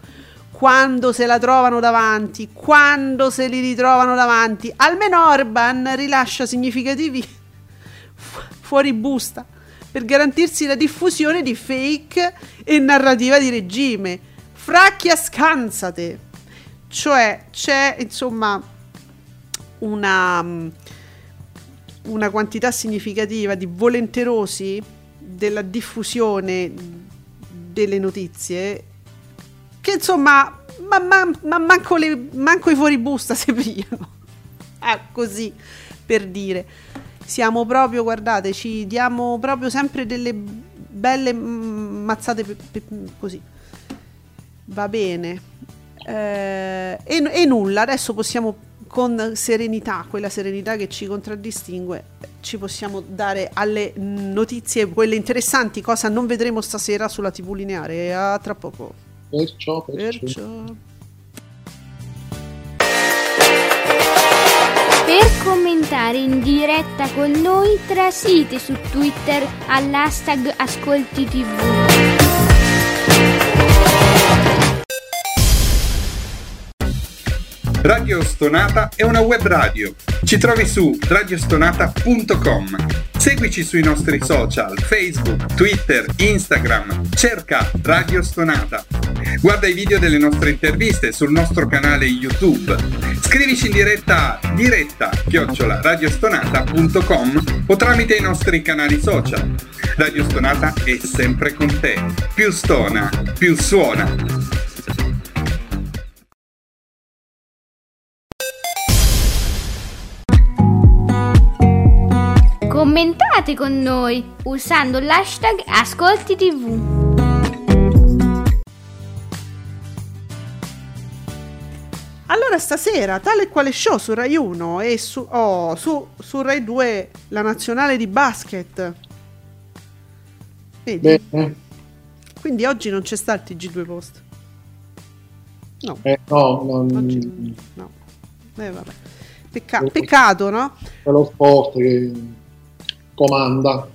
S1: Quando se la trovano davanti, quando se li ritrovano davanti, almeno Orban rilascia significativi fu- [laughs] fuori busta per garantirsi la diffusione di fake e narrativa di regime. Fracchia scansate! Cioè c'è insomma una, una quantità significativa di volenterosi della diffusione delle notizie che insomma ma, ma, ma manco, le, manco i fuoribusta si [laughs] pigliano. Ah, così per dire. Siamo proprio guardate ci diamo proprio sempre delle belle mazzate pe, pe, così. Va bene eh, e, e nulla, adesso possiamo con serenità, quella serenità che ci contraddistingue, ci possiamo dare alle notizie, quelle interessanti, cosa non vedremo stasera sulla TV lineare. A tra poco.
S2: Perciò, perciò. perciò.
S4: Per commentare in diretta con noi trasite su Twitter all'hashtag Ascolti
S5: Radio Stonata è una web radio. Ci trovi su radiostonata.com. Seguici sui nostri social, Facebook, Twitter, Instagram. Cerca Radio Stonata. Guarda i video delle nostre interviste sul nostro canale YouTube. Scrivici in diretta diretta chiocciola radiostonata.com o tramite i nostri canali social. Radio Stonata è sempre con te. Più stona, più suona.
S4: Commentate con noi usando l'hashtag Ascolti TV.
S1: Allora stasera, tale e quale show su Rai 1 e su, oh, su, su Rai 2 la nazionale di basket. Vedi? Bene. Quindi oggi non c'è sta il TG2 Post.
S2: No. Eh, no, non...
S1: Oggi, no. Eh, vabbè. Pecca- peccato, no?
S2: È lo sport che comanda.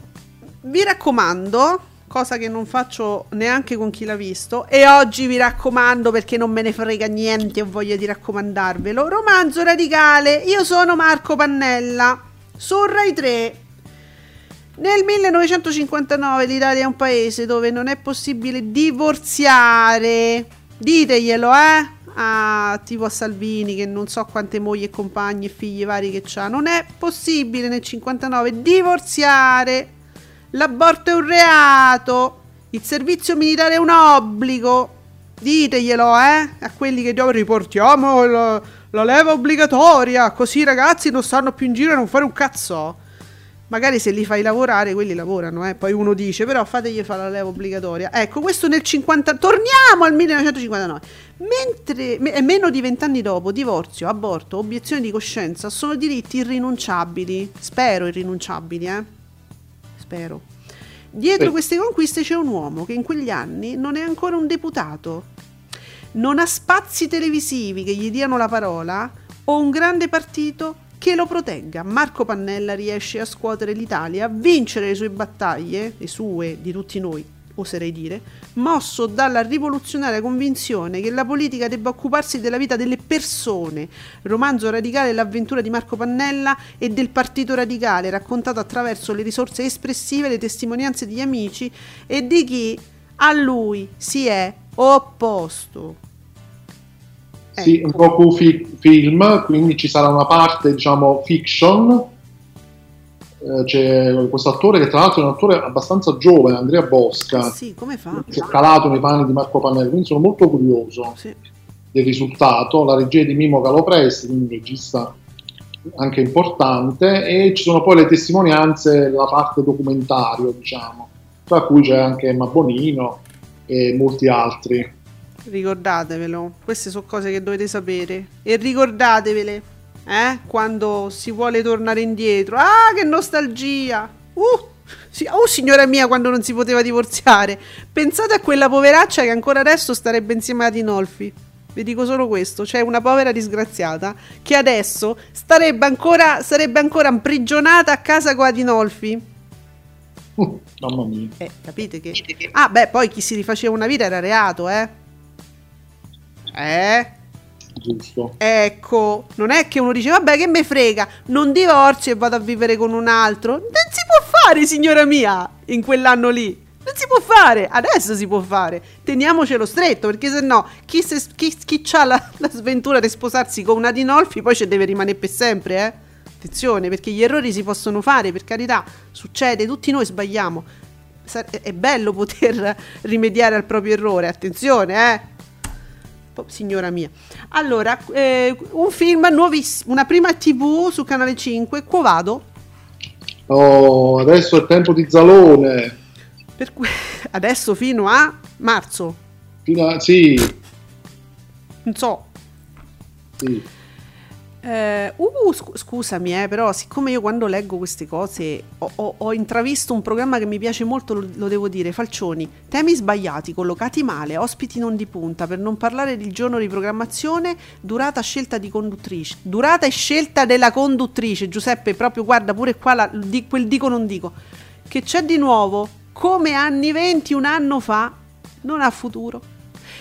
S1: Vi raccomando, cosa che non faccio neanche con chi l'ha visto, e oggi vi raccomando perché non me ne frega niente, ho voglia di raccomandarvelo. Romanzo radicale, io sono Marco Pannella, su Rai 3. Nel 1959 l'Italia è un paese dove non è possibile divorziare. Diteglielo, eh? A, tipo a Salvini che non so quante mogli e compagni e figli vari che ha. Non è possibile nel 59 divorziare. L'aborto è un reato. Il servizio militare è un obbligo. Diteglielo, eh, a quelli che già riportiamo la, la leva obbligatoria, così i ragazzi non stanno più in giro a non fare un cazzo. Magari se li fai lavorare, quelli lavorano, eh. poi uno dice, però fategli fare la leva obbligatoria. Ecco, questo nel 50, torniamo al 1959. Mentre, me, meno di vent'anni dopo, divorzio, aborto, obiezione di coscienza sono diritti irrinunciabili, spero irrinunciabili, eh. Spero. Dietro sì. queste conquiste c'è un uomo che in quegli anni non è ancora un deputato, non ha spazi televisivi che gli diano la parola o un grande partito che lo protegga. Marco Pannella riesce a scuotere l'Italia, a vincere le sue battaglie, le sue, di tutti noi, oserei dire, mosso dalla rivoluzionaria convinzione che la politica debba occuparsi della vita delle persone. Romanzo radicale L'avventura di Marco Pannella e del Partito Radicale, raccontato attraverso le risorse espressive, le testimonianze di amici e di chi a lui si è opposto.
S2: Sì, un docu film, quindi ci sarà una parte, diciamo, fiction. Eh, c'è questo attore che tra l'altro è un attore abbastanza giovane, Andrea Bosca.
S1: Sì, come fa?
S2: Si è calato nei panni di Marco Pannelli, quindi sono molto curioso sì. del risultato. La regia di Mimo Calopresti, quindi un regista anche importante, e ci sono poi le testimonianze, la parte documentario, diciamo, tra cui c'è anche Emma Bonino e molti altri.
S1: Ricordatevelo, queste sono cose che dovete sapere. E ricordatevele, eh? Quando si vuole tornare indietro. Ah, che nostalgia! Uh! Oh signora mia, quando non si poteva divorziare. Pensate a quella poveraccia che ancora adesso starebbe insieme a Dinolfi. Vi dico solo questo, c'è una povera disgraziata che adesso starebbe ancora, sarebbe ancora imprigionata a casa con Adinolfi.
S2: Uh, mamma mia.
S1: Eh, capite che... Ah, beh, poi chi si rifaceva una vita era reato, eh? Eh?
S2: Giusto.
S1: Ecco, non è che uno dice vabbè che me frega, non divorzio e vado a vivere con un altro. Non si può fare, signora mia, in quell'anno lì. Non si può fare, adesso si può fare. Teniamocelo stretto, perché se no, chi, se, chi, chi ha la, la, sventura di sposarsi con una Dinolfi poi ci deve rimanere per sempre, eh? Attenzione, perché gli errori si possono fare, per carità, succede, tutti noi sbagliamo. È bello poter [laughs] rimediare al proprio errore, attenzione, eh? Signora mia. Allora, eh, un film nuovissimo, una prima TV su Canale 5, Quo vado?
S2: Oh, adesso è tempo di Zalone.
S1: Per cui, [laughs] adesso fino a marzo.
S2: Fino a, sì.
S1: Non so.
S2: Sì.
S1: Eh, uh, sc- scusami, eh, però siccome io quando leggo queste cose ho, ho, ho intravisto un programma che mi piace molto, lo, lo, devo dire, Falcioni, temi sbagliati, collocati male, ospiti non di punta, per non parlare del giorno di programmazione, durata scelta di conduttrice, durata e scelta della conduttrice, Giuseppe, proprio guarda pure qua la, di, quel dico non dico, che c'è di nuovo, come anni 20, un anno fa, non ha futuro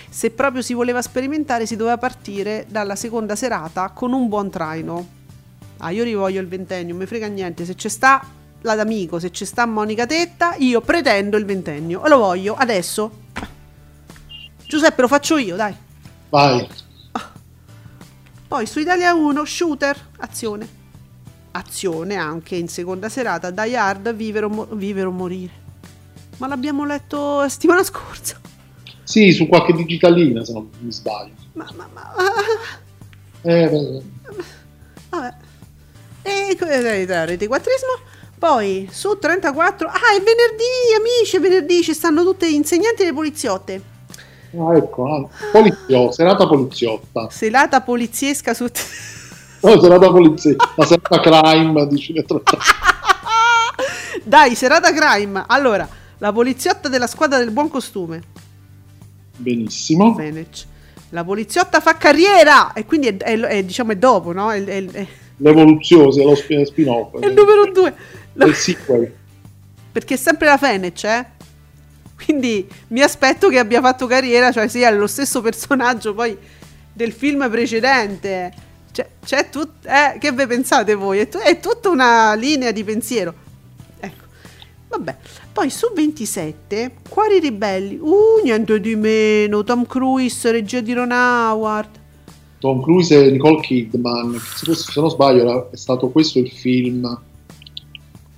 S1: se proprio si voleva sperimentare si doveva partire dalla seconda serata con un buon traino. Ah, io rivoglio il ventennio, mi frega niente, se c'è sta la d'amico, se c'è sta Monica Tetta, io pretendo il ventennio e lo voglio adesso. Giuseppe, lo faccio io, dai.
S2: Vai.
S1: Poi su Italia 1, shooter, azione. Azione anche in seconda serata, Die Hard, vivere o, mo- vivere o morire. Ma l'abbiamo letto settimana scorsa.
S2: Sì, su qualche digitalina se non mi sbaglio.
S1: Ma, ma, ma...
S2: Eh, beh.
S1: Vabbè. E rete quattrismo. Poi su 34. Ah, è venerdì, amici, è venerdì, ci stanno tutte insegnanti delle poliziotte.
S2: Ah, ecco, ah, poliziotta, serata poliziotta.
S1: Serata poliziesca su...
S2: No, [laughs] serata poliziesca, la serata crime, dici [laughs]
S1: Dai, serata crime. Allora, la poliziotta della squadra del buon costume.
S2: Benissimo.
S1: Benech. La poliziotta fa carriera e quindi è, è, è diciamo è dopo, no? È, è
S2: L'evoluzione, lo spin-off.
S1: È il numero due.
S2: La... Il sequel.
S1: Perché è sempre la Fenech, eh? Quindi mi aspetto che abbia fatto carriera, cioè sia lo stesso personaggio poi del film precedente. C'è, c'è tut- eh, che ve pensate voi? È, t- è tutta una linea di pensiero. Vabbè. Poi su 27, Quari ribelli, uh, niente di meno, Tom Cruise, regia di Ron Howard.
S2: Tom Cruise e Nicole Kidman, se non sbaglio è stato questo il film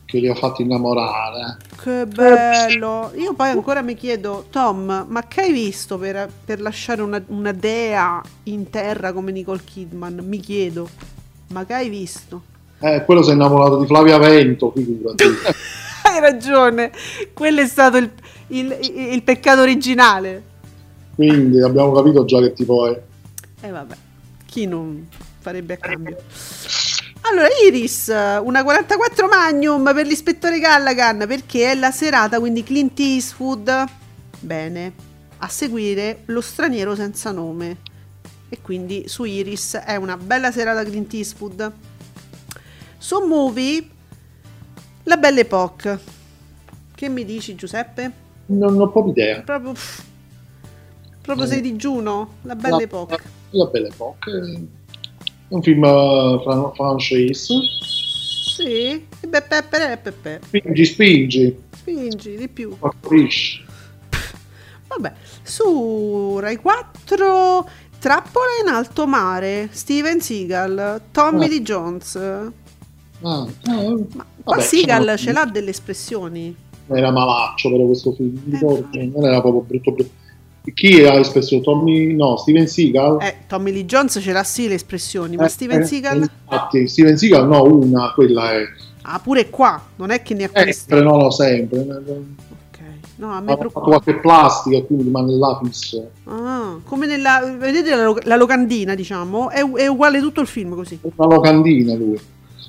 S2: che li ha fatti innamorare.
S1: Che bello! Io poi ancora mi chiedo, Tom, ma che hai visto per, per lasciare una, una dea in terra come Nicole Kidman? Mi chiedo, ma che hai visto?
S2: Eh, quello si è innamorato di Flavia Vento, figurati. [laughs]
S1: Hai ragione, quello è stato il, il, il, peccato originale.
S2: Quindi abbiamo capito già che tipo è.
S1: E eh, vabbè, chi non farebbe a cambio? Allora, Iris, una 44 Magnum per l'ispettore Gallagan perché è la serata, quindi Clint Eastwood. Bene, a seguire Lo straniero senza nome. E quindi su Iris è una bella serata Clint Eastwood. Su Movie, La Belle Époque. Che mi dici Giuseppe?
S2: Non ho proprio idea.
S1: Proprio, proprio sei digiuno? La Belle la, Époque.
S2: La, la Belle Époque un film uh, francese.
S1: Sì, e beh, pepe, pepe.
S2: Spingi, spingi.
S1: Spingi, di più. Vabbè, su Rai 4 Trappola in alto mare, Steven Seagal, Tommy ah. Lee Jones. Ah,
S2: ah,
S1: Ma qua Seagal ce l'ha delle espressioni.
S2: Era malaccio però questo film, eh, non era proprio brutto brutto. Chi ha espressione? Tommy, no, Steven Seagal?
S1: Eh, Tommy Lee Jones ce l'ha sì le espressioni, ma eh, Steven eh, Seagal?
S2: Infatti, Steven Seagal no, una, quella è.
S1: Ah, pure qua, non è che ne ha
S2: queste. Sempre, no, no, sempre.
S1: Ok, no, a me
S2: preoccupa. fatto qualche plastica e quindi rimane là fisso.
S1: Ah, come nella, vedete la, la locandina, diciamo, è, è, uguale tutto il film così.
S2: Una locandina lui.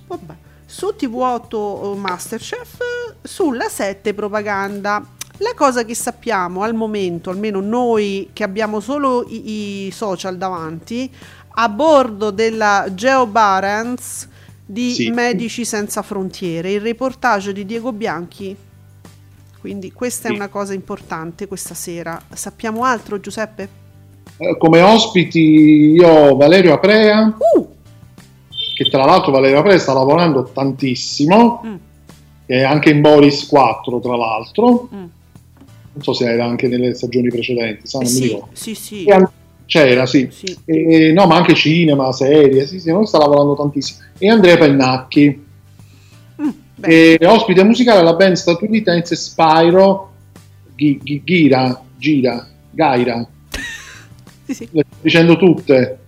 S1: Vabbè. Su TV8 Masterchef, sulla 7 propaganda. La cosa che sappiamo al momento, almeno noi che abbiamo solo i, i social davanti, a bordo della Geo Barents di sì. Medici Senza Frontiere, il reportage di Diego Bianchi. Quindi questa sì. è una cosa importante questa sera. Sappiamo altro, Giuseppe?
S2: Eh, come ospiti io ho Valerio Aprea, uh! Che tra l'altro Valerio Aprea sta lavorando tantissimo, mm. e anche in Boris 4 tra l'altro. Mm non so se era anche nelle stagioni precedenti, sa, non
S1: sì,
S2: mi ricordo.
S1: Sì, sì.
S2: c'era, sì. sì. E, no, ma anche cinema, serie, sì, sì, noi sta lavorando tantissimo. E Andrea Pennacchi, mm, e ospite musicale alla band statunitense Spyro G- G- Gira, Gira, Gaira. [laughs] sì, sì. Le sto dicendo tutte,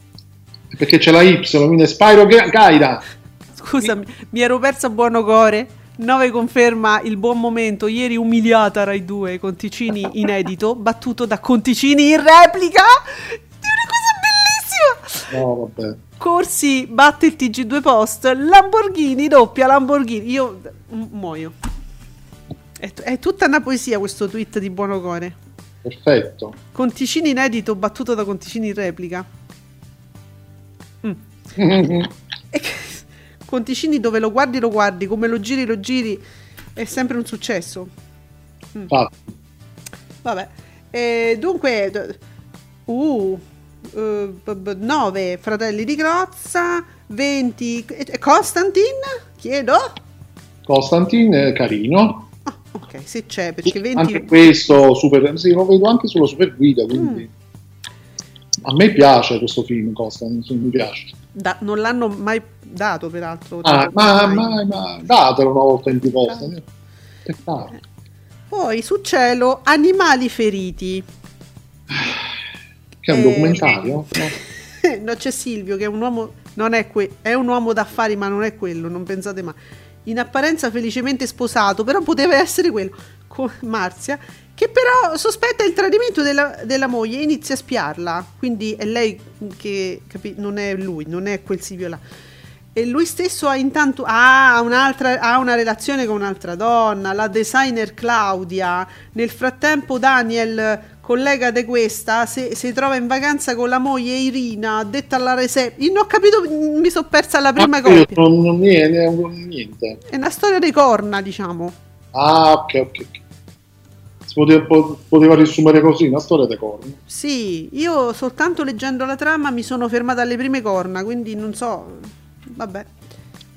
S2: perché c'è la Y, quindi Spyro G- Gaira.
S1: Scusami, mi ero persa buono core. 9 conferma il buon momento. Ieri umiliata Rai 2 Conticini inedito, [laughs] battuto da Conticini in replica. È una cosa bellissima.
S2: No, vabbè.
S1: Corsi batte il TG2 Post. Lamborghini doppia Lamborghini. Io muoio. È, è tutta una poesia questo tweet di Buono Core.
S2: Perfetto.
S1: Conticini inedito battuto da Conticini in replica. [laughs] E che Conticini dove lo guardi lo guardi, come lo giri lo giri, è sempre un successo.
S2: Mm. Ah.
S1: Vabbè, e dunque, uh, uh, 9 fratelli di Grozza, 20 Constantin, chiedo?
S2: Constantin è carino.
S1: Ah, ok, se c'è, perché 20...
S2: Anche questo, super, sì, lo vedo anche sulla super guida, quindi... Mm. A me piace questo film, Constantin, mi piace.
S1: Da, non l'hanno mai dato peraltro.
S2: Ah, ma, ma, ma datelo una volta in più volte.
S1: Ah. Poi su cielo animali feriti.
S2: Che è un eh, documentario?
S1: No? [laughs] no, c'è Silvio che è un uomo, non è, que- è un uomo d'affari ma non è quello, non pensate mai. In apparenza felicemente sposato, però poteva essere quello. Con Marzia, che però sospetta il tradimento della, della moglie e inizia a spiarla. Quindi è lei che capi- non è lui, non è quel Silvio là e lui stesso ha intanto ha, ha, una relazione con un'altra donna, la designer Claudia. Nel frattempo Daniel, collega di questa, si, si trova in vacanza con la moglie Irina, detta alla reserva. Io non ho capito, mi sono persa la prima cosa.
S2: Non, non, niente, niente.
S1: È una storia di corna, diciamo.
S2: Ah, ok, ok. Si poteva, poteva riassumere così, una storia di corna.
S1: Sì, io soltanto leggendo la trama mi sono fermata alle prime corna, quindi non so vabbè.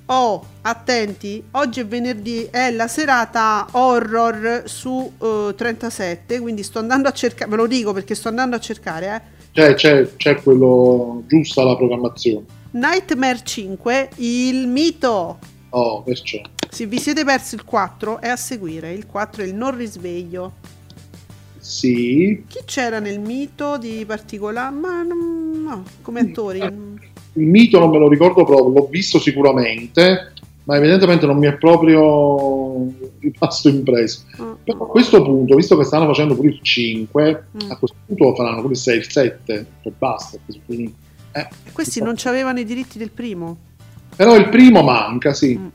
S1: Oh, attenti, oggi è venerdì, è la serata horror su uh, 37, quindi sto andando a cercare, ve lo dico perché sto andando a cercare, eh.
S2: C'è, c'è, c'è quello giusta la programmazione.
S1: Nightmare 5, il mito.
S2: Oh, perciò.
S1: Se vi siete persi il 4 è a seguire, il 4 è il non risveglio.
S2: Sì.
S1: Chi c'era nel mito di particolare? Ma no, come attori.
S2: Il mito non me lo ricordo proprio, l'ho visto sicuramente, ma evidentemente non mi è proprio rimasto impresso.
S1: Mm.
S2: Però a questo punto, visto che stanno facendo pure il 5,
S1: Mm.
S2: a questo punto faranno pure il 6, il 7, e basta. così finito. Eh,
S1: E questi non avevano i diritti del primo,
S2: Però il primo manca, sì.
S1: Mm.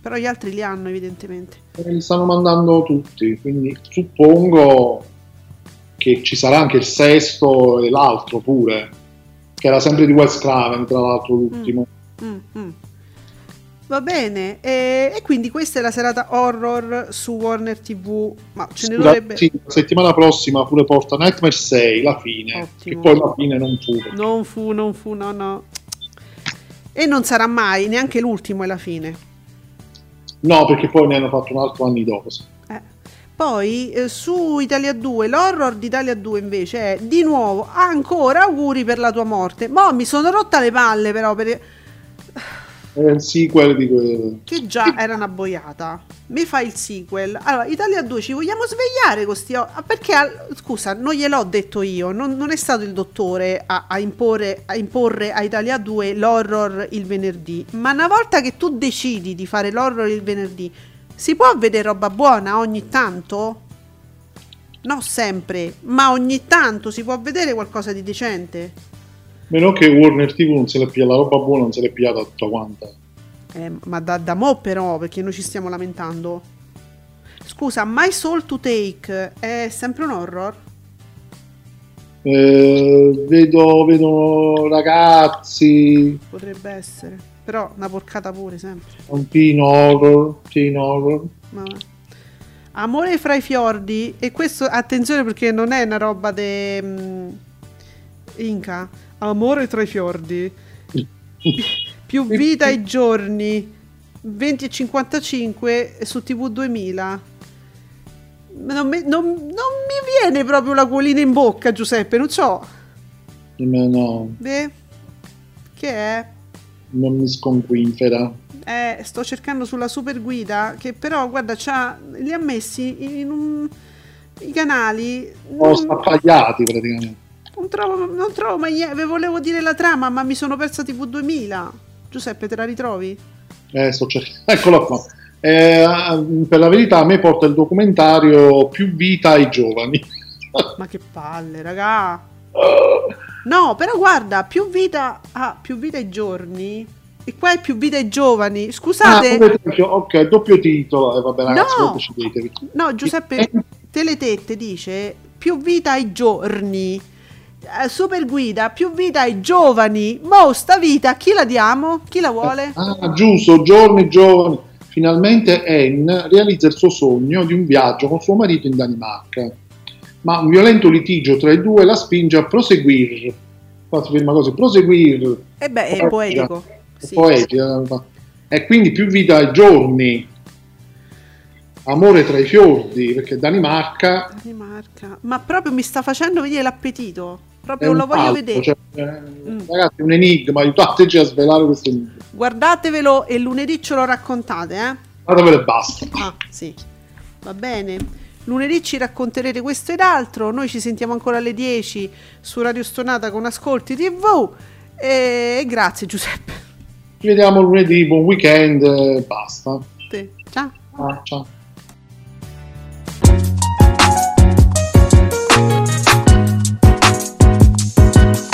S1: Però gli altri li hanno evidentemente.
S2: Li stanno mandando tutti, quindi suppongo che ci sarà anche il sesto e l'altro pure, che era sempre di Wes Craven, tra l'altro l'ultimo.
S1: Mm, mm. Va bene, e, e quindi questa è la serata horror su Warner TV, ma ce ne
S2: Scusa,
S1: dovrebbe...
S2: sì, la settimana prossima pure porta Nightmare 6, la fine,
S1: Ottimo.
S2: che poi la fine non fu.
S1: Non fu, non fu, no, no. E non sarà mai, neanche l'ultimo è la fine.
S2: No, perché poi ne hanno fatto un altro anni dopo. sì.
S1: Eh. Poi eh, su Italia 2, l'horror di Italia 2 invece è di nuovo ancora auguri per la tua morte. Mo' mi sono rotta le palle però per...
S2: È il sequel di que-
S1: che già era una boiata. Mi fa il sequel. Allora, Italia 2 ci vogliamo svegliare con sti ah, Perché, scusa, non gliel'ho detto io. Non, non è stato il dottore a, a imporre, a imporre a Italia 2 l'horror il venerdì. Ma una volta che tu decidi di fare l'horror il venerdì, si può vedere roba buona ogni tanto? No, sempre, ma ogni tanto si può vedere qualcosa di decente.
S2: Meno che Warner TV non se l'è pigliata, la roba buona non se l'è pigliata tutta quanta.
S1: Eh, ma da, da mo però, perché noi ci stiamo lamentando. Scusa, My Soul to Take è sempre un horror?
S2: Eh, vedo, vedo ragazzi,
S1: Potrebbe essere. Però una porcata pure, sempre.
S2: un teen horror, teen horror.
S1: Vabbè. Amore fra i fiordi. E questo, attenzione perché non è una roba de... mm, Inca. Amore tra i fiordi. Più vita ai giorni. 20 e 55 su TV 2000. Non mi, non- non mi viene proprio l'acquolina in bocca, Giuseppe, non so.
S2: No,
S1: Beh, che è?
S2: non mi sconquinfera.
S1: Eh, sto cercando sulla super guida che però guarda c'ha, li ha messi in un, i canali
S2: Ho
S1: non,
S2: spappagliati praticamente.
S1: Non trovo, non trovo mai niente ve volevo dire la trama ma mi sono persa TV 2000 Giuseppe te la ritrovi?
S2: Eh, sto cercando. [laughs] Eccolo qua. Eh, per la verità a me porta il documentario Più vita ai giovani.
S1: ma che palle raga [laughs] no però guarda più vita ah, più vita ai giorni e qua è più vita ai giovani
S2: Ah,
S1: scusate
S2: esempio, ok, doppio titolo. Eh, vabbè ragazzi,
S1: No!
S2: decidetevi.
S1: No, Giuseppe Teletette dice più vita ai giorni. Eh, Super guida, più vita ai giovani. Mo sta vita, chi la diamo? Chi la vuole?
S2: Ah, giusto, giorni giovani. Finalmente Anne realizza il suo sogno di un viaggio con suo marito in Danimarca. Ma un violento litigio tra i due la spinge a proseguire. Qua si firma così, proseguire.
S1: E beh, è poetico. Sì.
S2: Poetica. E quindi più vita ai giorni. Amore tra i fiordi, perché Danimarca
S1: Danimarca. Ma proprio mi sta facendo venire l'appetito. Proprio lo voglio
S2: falso,
S1: vedere.
S2: cioè,
S1: Mm.
S2: Ragazzi, un enigma, aiutateci a svelare questo enigma.
S1: Guardatevelo e lunedì ce lo raccontate, eh?
S2: Guardatevelo e basta.
S1: Ah, sì. Va bene. Lunedì ci racconterete questo ed altro. Noi ci sentiamo ancora alle 10 su Radio Stonata con Ascolti TV. E grazie Giuseppe.
S2: Ci vediamo lunedì, buon weekend basta.
S1: Te. Ciao.
S2: Ah, ciao.